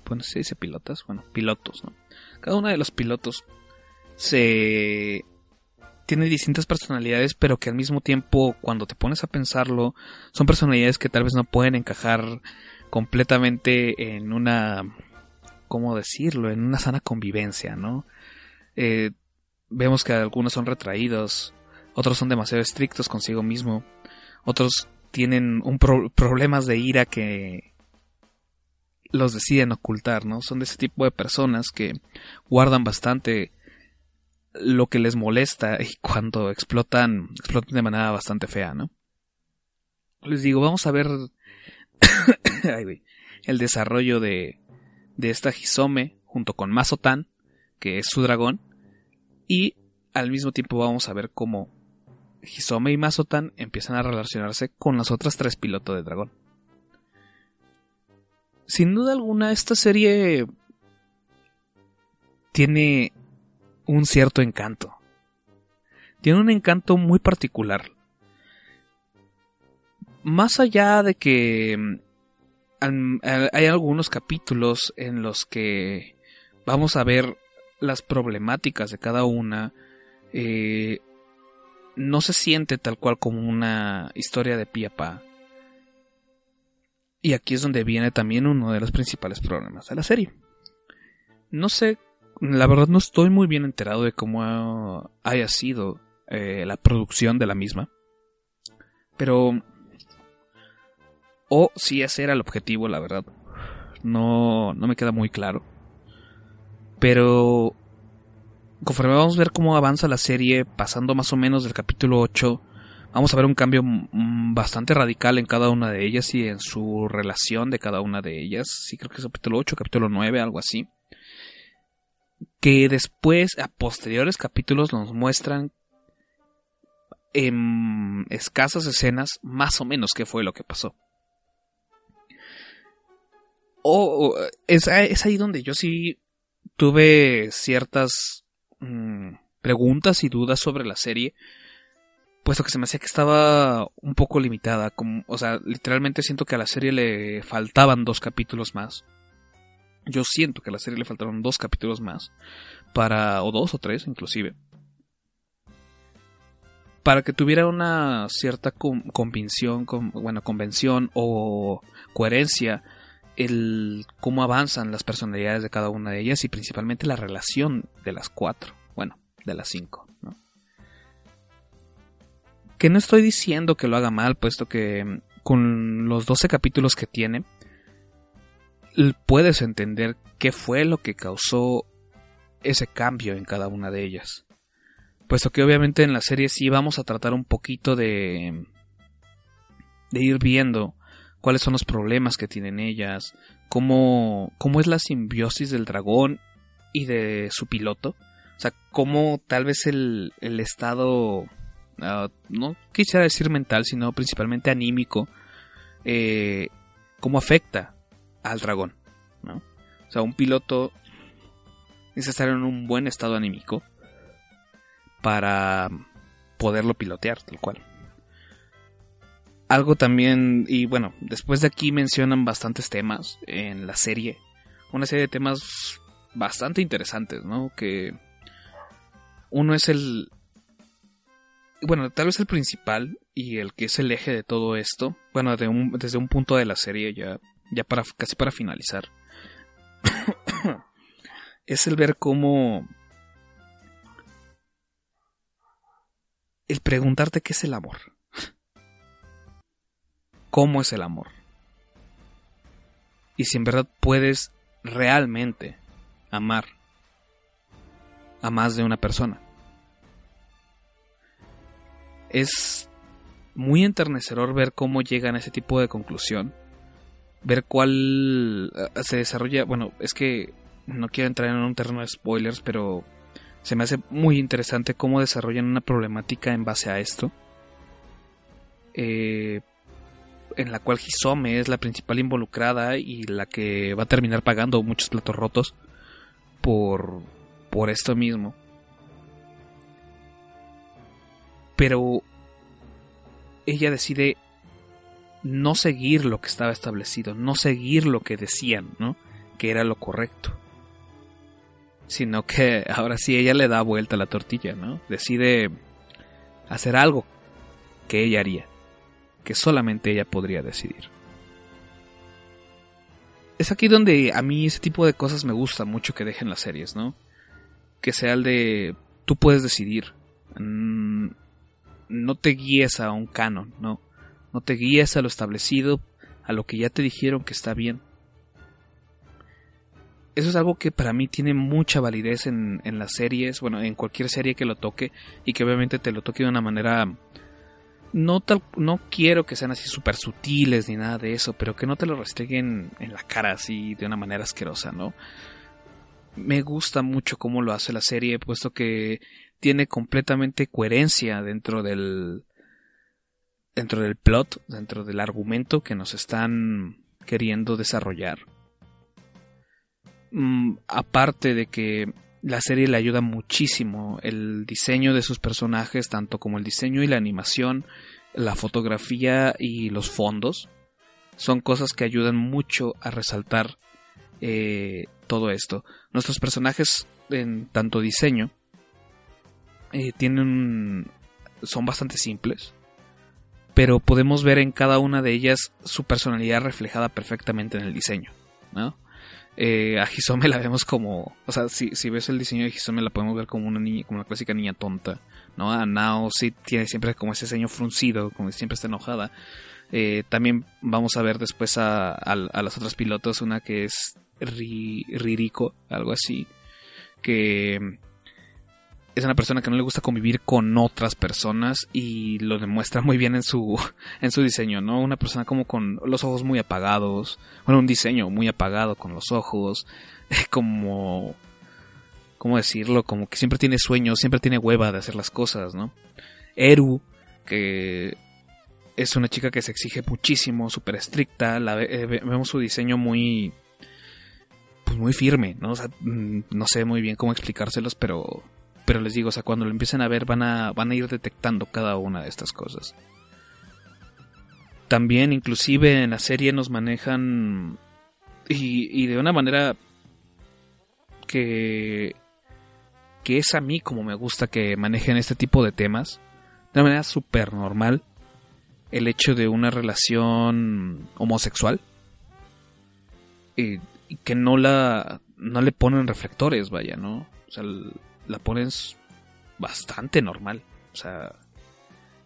S2: bueno, se dice pilotas, bueno, pilotos, ¿no? Cada una de los pilotos se tiene distintas personalidades, pero que al mismo tiempo, cuando te pones a pensarlo, son personalidades que tal vez no pueden encajar completamente en una, ¿cómo decirlo? En una sana convivencia, ¿no? Eh, vemos que algunos son retraídos, otros son demasiado estrictos consigo mismo, otros tienen un pro- problemas de ira que los deciden ocultar, ¿no? Son de ese tipo de personas que guardan bastante lo que les molesta y cuando explotan, explotan de manera bastante fea, ¿no? Les digo, vamos a ver. [coughs] el desarrollo de, de esta Hisome junto con Mazotan, que es su dragón, y al mismo tiempo vamos a ver cómo Hisome y Mazotan empiezan a relacionarse con las otras tres pilotos de dragón. Sin duda alguna, esta serie tiene un cierto encanto. Tiene un encanto muy particular. Más allá de que mm, al- hay algunos capítulos en los que vamos a ver las problemáticas de cada una, eh, no se siente tal cual como una historia de pie a pa. Y aquí es donde viene también uno de los principales problemas de la serie. No sé, la verdad no estoy muy bien enterado de cómo haya sido eh, la producción de la misma. Pero O si ese era el objetivo, la verdad. No, no me queda muy claro. Pero conforme vamos a ver cómo avanza la serie, pasando más o menos del capítulo 8, vamos a ver un cambio mm, bastante radical en cada una de ellas y en su relación de cada una de ellas. Sí, creo que es capítulo 8, capítulo 9, algo así. Que después, a posteriores capítulos, nos muestran en escasas escenas más o menos qué fue lo que pasó. O es, ahí donde yo sí tuve ciertas mm, preguntas y dudas sobre la serie, puesto que se me hacía que estaba un poco limitada. O sea, literalmente siento que a la serie le faltaban dos capítulos más. Yo siento que a la serie le faltaron dos capítulos más. Para. o dos o tres inclusive. Para que tuviera una cierta convención, bueno, convención o coherencia el cómo avanzan las personalidades de cada una de ellas y principalmente la relación de las cuatro, bueno, de las cinco. Que no estoy diciendo que lo haga mal, puesto que mm, con los 12 capítulos que tiene, puedes entender qué fue lo que causó ese cambio en cada una de ellas. Puesto que obviamente en la serie sí vamos a tratar un poquito de, de ir viendo cuáles son los problemas que tienen ellas, cómo, cómo es la simbiosis del dragón y de su piloto. O sea, cómo tal vez el, el estado, ah, no quisiera decir mental, sino principalmente anímico, eh, cómo afecta al dragón. ¿no? O sea, un piloto necesita estar en un buen estado anímico para poderlo pilotear, tal cual. Algo también, y bueno, después de aquí mencionan bastantes temas en la serie. Una serie de temas bastante interesantes, ¿no? Que uno es el... Bueno, tal vez el principal y el que es el eje de todo esto. Bueno, desde un punto de la serie ya, ya para, casi para finalizar. [coughs] es el ver cómo... El preguntarte qué es el amor cómo es el amor. Y si en verdad puedes realmente amar a más de una persona. Es muy enternecedor ver cómo llegan a ese tipo de conclusión. Ver cuál eh, se desarrolla. Bueno, es que no quiero entrar en un terreno de spoilers, pero se me hace muy interesante cómo desarrollan una problemática en base a esto. Eh, en la cual Hisome es la principal involucrada y la que va a terminar pagando muchos platos rotos por, por esto mismo. Pero ella decide no seguir lo que estaba establecido, no seguir lo que decían, ¿no? Que era lo correcto. Sino que ahora sí ella le da vuelta a la tortilla, ¿no? Decide hacer algo que ella haría que solamente ella podría decidir. Es aquí donde a mí ese tipo de cosas me gusta mucho que dejen las series, ¿no? Que sea el de tú puedes decidir. Mm, no te guíes a un canon, ¿no? No te guíes a lo establecido, a lo que ya te dijeron que está bien. Eso es algo que para mí tiene mucha validez en, en las series, bueno, en cualquier serie que lo toque y que obviamente te lo toque de una manera no, tal, no quiero que sean así súper sutiles ni nada de eso, pero que no te lo restreguen en la cara así de una manera asquerosa, ¿no? Me gusta mucho cómo lo hace la serie, puesto que tiene completamente coherencia dentro del dentro del plot, dentro del argumento que nos están queriendo desarrollar. Mm, aparte de que la serie le ayuda muchísimo el diseño de sus personajes, tanto como el diseño y la animación, la fotografía y los fondos. Son cosas que ayudan mucho a resaltar eh, todo esto. Nuestros personajes en tanto diseño eh, tienen son bastante simples, pero podemos ver en cada una de ellas su personalidad reflejada perfectamente en el diseño, ¿no? Eh, a Hisome la vemos como, o sea, si, ves el diseño de Hisome la podemos ver como una niña, como una clásica niña tonta, ¿no? A Nao sí tiene siempre como ese ceño fruncido, como siempre está enojada. Eh, también vamos a ver después a, a, las otras pilotos, una que es Ri- Ririko, algo así, que es una persona que no le gusta convivir con otras personas y lo demuestra muy bien en su [laughs] en su diseño, ¿no? Una persona como con los ojos muy apagados, bueno, un diseño muy apagado con los ojos, [laughs] como ¿cómo decirlo? Como que siempre tiene sueños, siempre tiene hueva de hacer las cosas, ¿no? Eru, que es una chica que se exige muchísimo, súper estricta, la eh, ve- vemos su diseño muy pues muy firme, ¿no? O sea, mm, no sé muy bien cómo explicárselos, pero pero les digo, o sea, cuando lo empiecen a ver van a van a ir detectando cada una de estas cosas. También inclusive en la serie nos manejan y, y de una manera que que es a mí como me gusta que manejen este tipo de temas de una manera súper normal el hecho de una relación homosexual y, y que no la no le ponen reflectores vaya no o sea l- la ponen s- bastante normal. O sea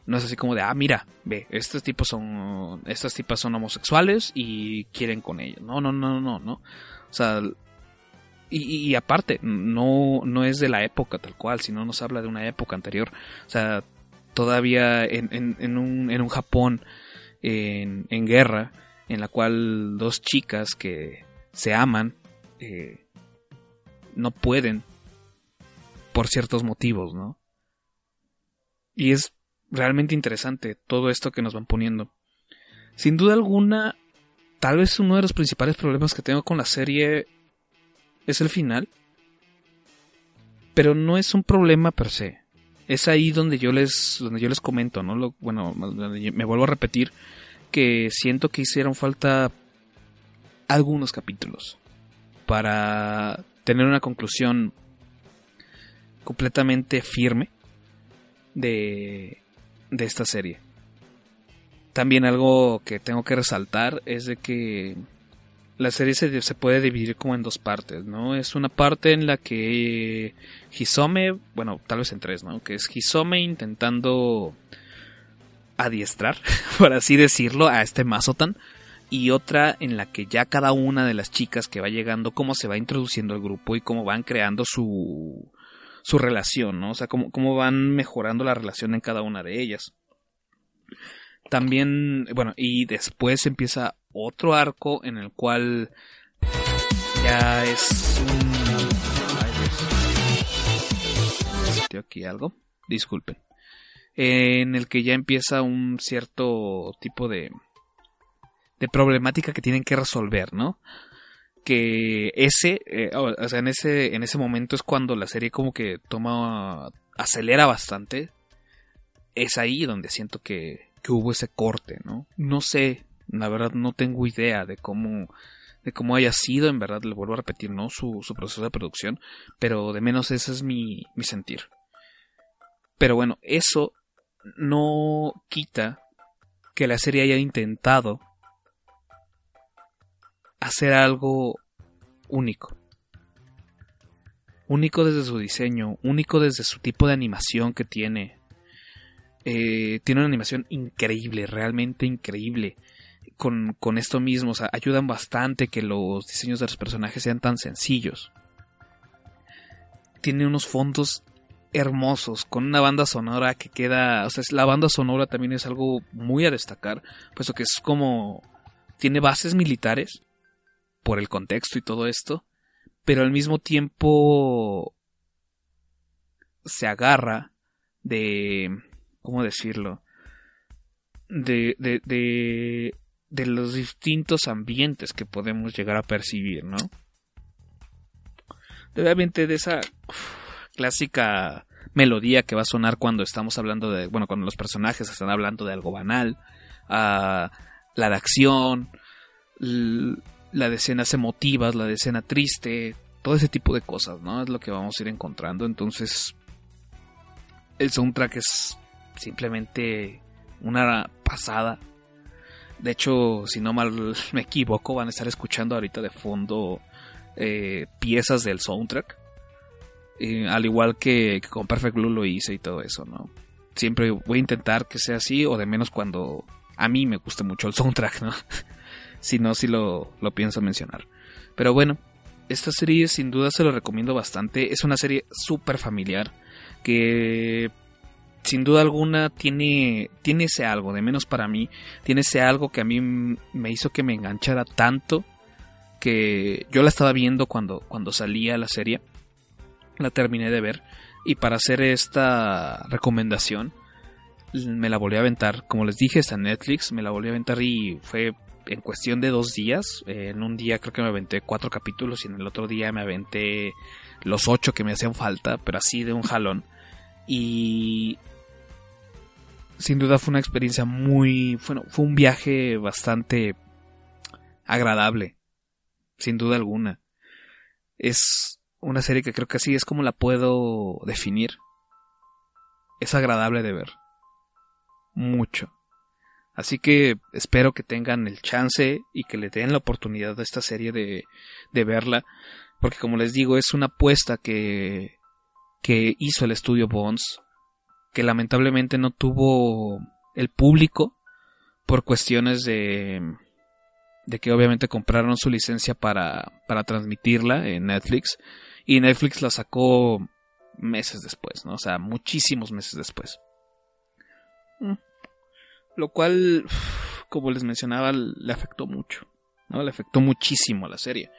S2: no es así como de ah mira ve estos tipos son estas tipas son homosexuales y quieren con ellos. No no no no no. O sea y, aparte, no, no es de la época tal cual, sino nos habla de una época anterior. O sea, todavía en, en, en un, en un Japón en, en guerra, en la cual dos chicas que se aman eh, no pueden por ciertos motivos, ¿no? Y es realmente interesante todo esto que nos van poniendo. Sin duda alguna, tal vez uno de los principales problemas que tengo con la serie es el final. Pero no es un problema per se. Es ahí donde yo les, donde yo les comento, ¿no? Lo, bueno, me vuelvo a repetir que siento que hicieron falta algunos capítulos para tener una conclusión completamente firme de, de esta serie. También algo que tengo que resaltar es de que la serie se, se puede dividir como en dos partes, ¿no? Es una parte en la que Hisome, bueno, tal vez en tres, ¿no? Que es Hisome intentando adiestrar, [laughs] por así decirlo, a este Mazotan. Y otra en la que ya cada una de las chicas que va llegando, cómo se va introduciendo al grupo y cómo van creando su, su relación, ¿no? O sea, cómo, cómo van mejorando la relación en cada una de ellas. También, bueno, y después empieza otro arco en el cual ya es un... Aquí algo. Disculpen. En el que ya empieza un cierto tipo de de problemática que tienen que resolver, ¿no? Que ese, eh, o sea, en ese, en ese momento es cuando la serie como que toma, acelera bastante. Es ahí donde siento que, que hubo ese corte, ¿no? No sé, la verdad no tengo idea de cómo, de cómo haya sido, en verdad le vuelvo a repetir, ¿no? Su, su proceso de producción, pero de menos ese es mi, mi sentir. Pero bueno, eso no quita que la serie haya intentado hacer algo único. Único desde su diseño, único desde su tipo de animación que tiene. Eh, tiene una animación increíble, realmente increíble. Con, con esto mismo, o sea, ayudan bastante que los diseños de los personajes sean tan sencillos. Tiene unos fondos hermosos, con una banda sonora que queda, o sea, la banda sonora también es algo muy a destacar, puesto que es como, tiene bases militares, por el contexto y todo esto, pero al mismo tiempo se agarra de, ¿cómo decirlo? De, de, de, de los distintos ambientes que podemos llegar a percibir, ¿no? Obviamente de esa clásica melodía que va a sonar cuando estamos hablando de, bueno, cuando los personajes están hablando de algo banal, uh, la de acción, la de escenas emotivas, la de escena triste, todo ese tipo de cosas, ¿no? Es lo que vamos a ir encontrando. Entonces, el soundtrack es simplemente una pasada. De hecho, si no mal [laughs] me equivoco, van a estar escuchando ahorita de fondo eh, piezas del soundtrack. Al igual que, que con Perfect Blue lo hice y todo eso, ¿no? Siempre voy a intentar que sea así, o de menos cuando a mí me guste mucho el soundtrack, ¿no? [laughs] si no, si lo, lo pienso mencionar. Pero bueno, esta serie sin duda se lo recomiendo bastante. Es una serie súper familiar que sin duda alguna tiene, tiene ese algo, de menos para mí, tiene ese algo que a mí me hizo que me enganchara tanto que yo la estaba viendo cuando, cuando salía la serie, la terminé de ver y para hacer esta recomendación me la volví a aventar, como les dije, está en Netflix, me la volví a aventar y fue en cuestión de dos días, en un día creo que me aventé cuatro capítulos y en el otro día me aventé los ocho que me hacían falta, pero así de un jalón. Y sin duda fue una experiencia muy, bueno, fue un viaje bastante agradable, sin duda alguna. Es una serie que creo que así es como la puedo definir. Es agradable de ver. Mucho. Así que espero que tengan el chance y que le den la oportunidad a esta serie de, de verla. Porque como les digo, es una apuesta que, que hizo el estudio Bonds que lamentablemente no tuvo el público por cuestiones de de que obviamente compraron su licencia para, para transmitirla en Netflix y Netflix la sacó meses después, ¿no? O sea, muchísimos meses después. Mm. Lo cual, como les mencionaba, le afectó mucho, ¿no? Le afectó muchísimo a la serie.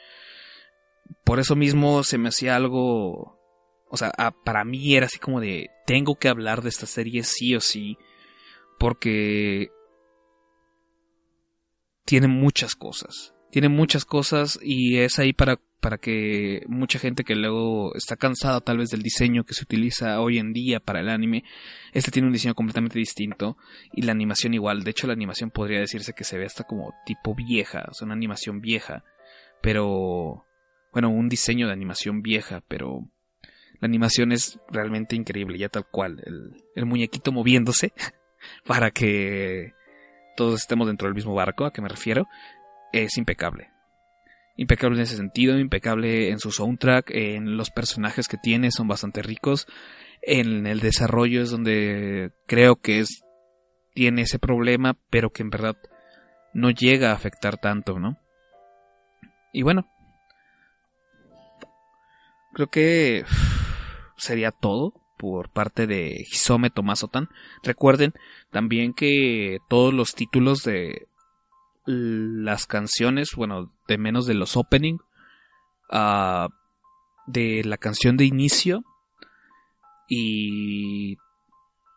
S2: Por eso mismo se me hacía algo o sea, para mí era así como de, tengo que hablar de esta serie sí o sí, porque tiene muchas cosas. Tiene muchas cosas y es ahí para, para que mucha gente que luego está cansada tal vez del diseño que se utiliza hoy en día para el anime, este tiene un diseño completamente distinto y la animación igual. De hecho, la animación podría decirse que se ve hasta como tipo vieja, o sea, una animación vieja, pero bueno, un diseño de animación vieja, pero la animación es realmente increíble, ya tal cual. El, muñequito moviéndose [laughs] para que todos estemos dentro del mismo barco, a que me refiero, es impecable. Impecable en ese sentido, impecable en su soundtrack, en los personajes que tiene, son bastante ricos. En el desarrollo es donde creo que es, tiene ese problema, pero que en verdad no llega a afectar tanto, ¿no? Y bueno, creo que [sighs] sería todo por parte de Hisome Tomasotan. Recuerden también que todos los títulos de las canciones, bueno, de menos de los opening, uh, de la canción de inicio y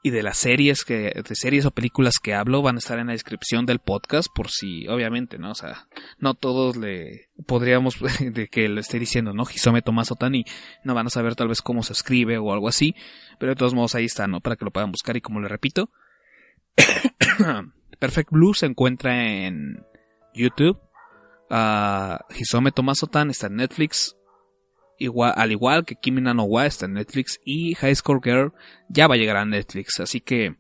S2: y de las series que de series o películas que hablo van a estar en la descripción del podcast por si obviamente no o sea no todos le podríamos [laughs] de que le esté diciendo no Hisome Tomás Otani no van a saber tal vez cómo se escribe o algo así pero de todos modos ahí está no para que lo puedan buscar y como le repito [clears throat] Perfect Blue se encuentra en YouTube uh, Hisome Tomás Otan está en Netflix al igual que Kimi no Wa está en Netflix y High Score Girl ya va a llegar a Netflix, así que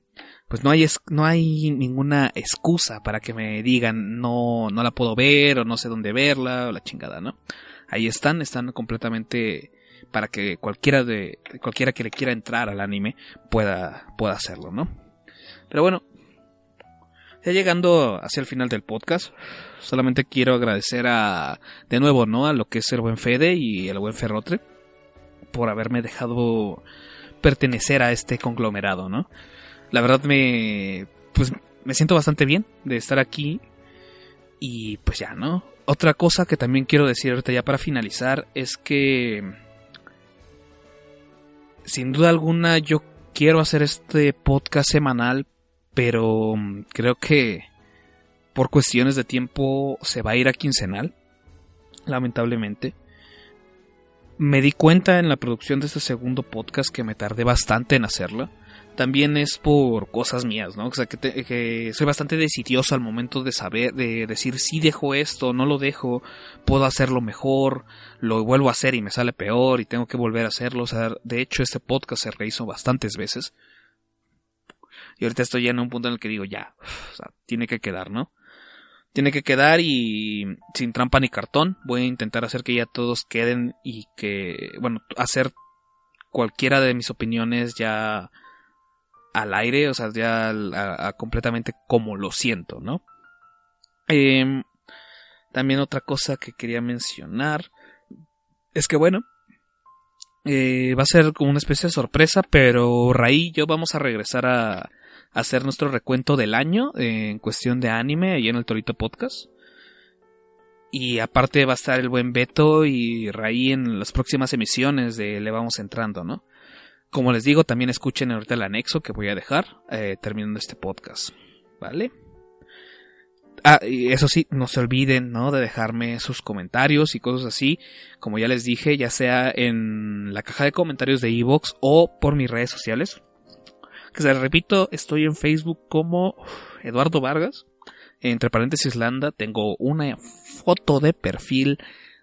S2: pues no hay no hay ninguna excusa para que me digan no no la puedo ver o no sé dónde verla o la chingada, ¿no? Ahí están, están completamente para que cualquiera de cualquiera que le quiera entrar al anime pueda pueda hacerlo, ¿no? Pero bueno, ya llegando hacia el final del podcast, solamente quiero agradecer a, de nuevo, ¿no? A lo que es el buen Fede y el buen Ferrotre por haberme dejado pertenecer a este conglomerado, ¿no? La verdad me, pues me siento bastante bien de estar aquí y pues ya, ¿no? Otra cosa que también quiero decir ahorita ya para finalizar es que sin duda alguna yo quiero hacer este podcast semanal pero mm, creo que por cuestiones de tiempo se va a ir a quincenal, lamentablemente. Me di cuenta en la producción de este segundo podcast que me tardé bastante en hacerlo. También es por cosas mías, ¿no? O sea, que, soy bastante decidioso al momento de saber, de decir si dejo esto, no lo dejo, puedo hacerlo mejor, lo vuelvo a hacer y me sale peor y tengo que volver a hacerlo. O sea, de hecho este podcast se rehizo bastantes veces. Y ahorita estoy ya en un punto en el que digo, ya, o sea, tiene que quedar, ¿no? Tiene que quedar y sin trampa ni cartón. Voy a intentar hacer que ya todos queden y que, bueno, hacer cualquiera de mis opiniones ya al aire, o sea, ya a- completamente como lo siento, ¿no? Em, también otra cosa que quería mencionar es que bueno, eh, va a ser como una especie de sorpresa, pero Raí y yo vamos a regresar a hacer nuestro recuento del año eh, en cuestión de anime ahí en el Torito Podcast. Y aparte va a estar el buen Beto y Raí en las próximas emisiones de Le Vamos Entrando, ¿no? Como les digo, también escuchen ahorita el anexo que voy a dejar eh, terminando este podcast, ¿vale? Ah, y eso sí, no se olviden, ¿no? De dejarme sus comentarios y cosas así. Como ya les dije, ya sea en la caja de comentarios de Evox o por mis redes sociales. Que se repito, estoy en Facebook como Eduardo Vargas. Entre paréntesis Landa, tengo una foto de perfil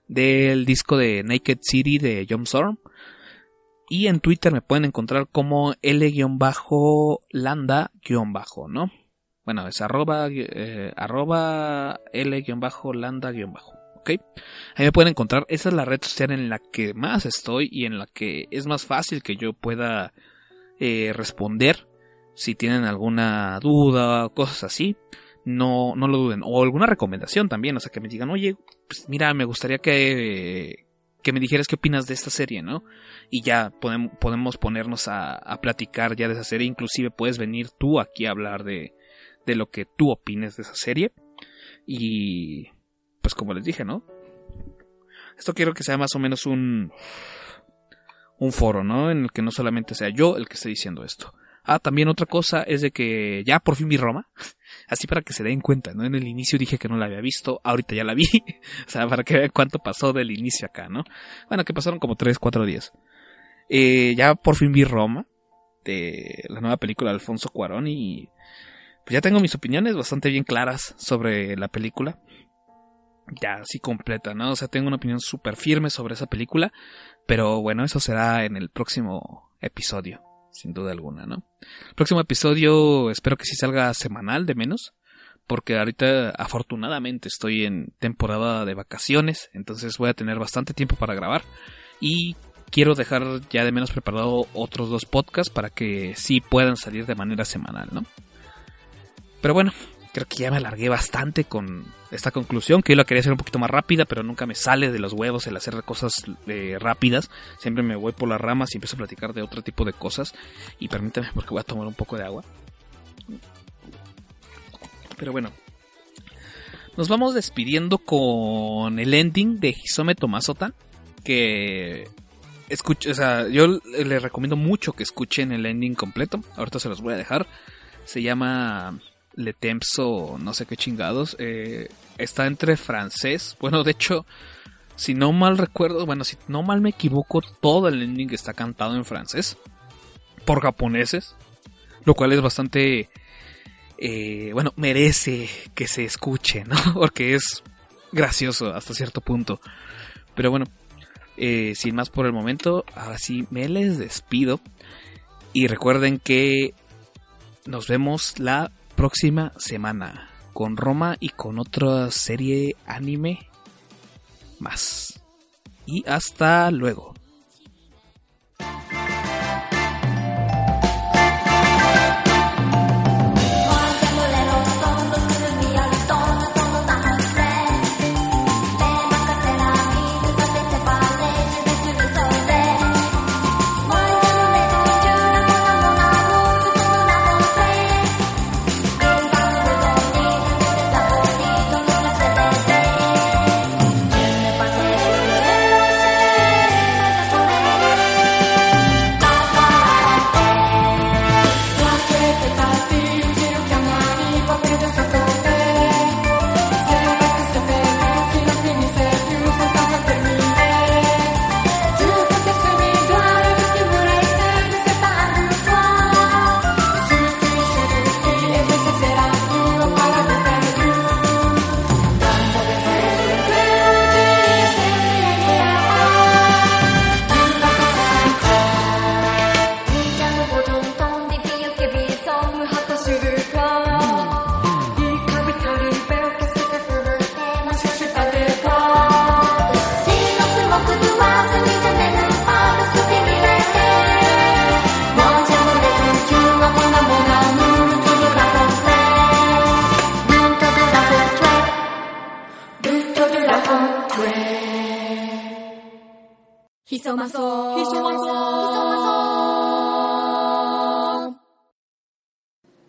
S2: del disco de Naked City de John Storm. Y en Twitter me pueden encontrar como L-Landa- ¿no? Bueno, es arroba, eh, arroba L-Landa- ¿ok? Ahí me pueden encontrar. Esa es la red social en la que más estoy y en la que es más fácil que yo pueda eh, responder si tienen alguna duda o cosas así. No, no lo duden. O alguna recomendación también. O sea, que me digan, oye, pues mira, me gustaría que, que me dijeras qué opinas de esta serie, ¿no? Y ya podemos, podemos ponernos a, a platicar ya de esa serie. Inclusive puedes venir tú aquí a hablar de, de lo que tú opines de esa serie. Y pues como les dije, ¿no? Esto quiero que sea más o menos un un foro, ¿no? En el que no solamente sea yo el que esté diciendo esto. Ah, también otra cosa es de que ya por fin vi Roma. [laughs] Así para que se den cuenta, ¿no? En el inicio dije que no la había visto, ahorita ya la vi. [laughs] o sea, para que vean cuánto pasó del inicio acá, ¿no? Bueno, que pasaron como 3, 4 días. Eh, ya por fin vi Roma, de la nueva película de Alfonso Cuarón y pues ya tengo mis opiniones bastante bien claras sobre la película. Ya así completa, ¿no? O sea, tengo una opinión súper firme sobre esa película, pero bueno, eso será en el próximo episodio, sin duda alguna, ¿no? El próximo episodio espero que sí salga semanal de menos, porque ahorita afortunadamente estoy en temporada de vacaciones, entonces voy a tener bastante tiempo para grabar y quiero dejar ya de menos preparado otros dos podcasts para que sí puedan salir de manera semanal, ¿no? Pero bueno, creo que ya me alargué bastante con esta conclusión, que yo la quería hacer un poquito más rápida, pero nunca me sale de los huevos el hacer cosas eh, rápidas. Siempre me voy por las ramas y empiezo a platicar de otro tipo de cosas. Y permítame porque voy a tomar un poco de agua. Pero bueno. Nos vamos despidiendo con el ending de Hisome Tomasotan. Que escucho, o sea, yo les recomiendo mucho que escuchen el ending completo. Ahorita se los voy a dejar. Se llama Le Tempso, no sé qué chingados. Eh, está entre francés. Bueno, de hecho, si no mal recuerdo, bueno, si no mal me equivoco, todo el ending está cantado en francés. Por japoneses. Lo cual es bastante... Eh, bueno, merece que se escuche, ¿no? [laughs] Porque es gracioso hasta cierto punto. Pero bueno, eh, sin más por el momento, ahora sí me les despido. Y recuerden que nos vemos la próxima semana con Roma y con otra serie anime más. Y hasta luego.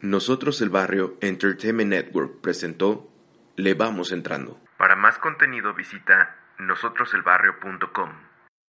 S3: Nosotros el Barrio Entertainment Network presentó Le Vamos Entrando. Para más contenido visita nosotroselbarrio.com.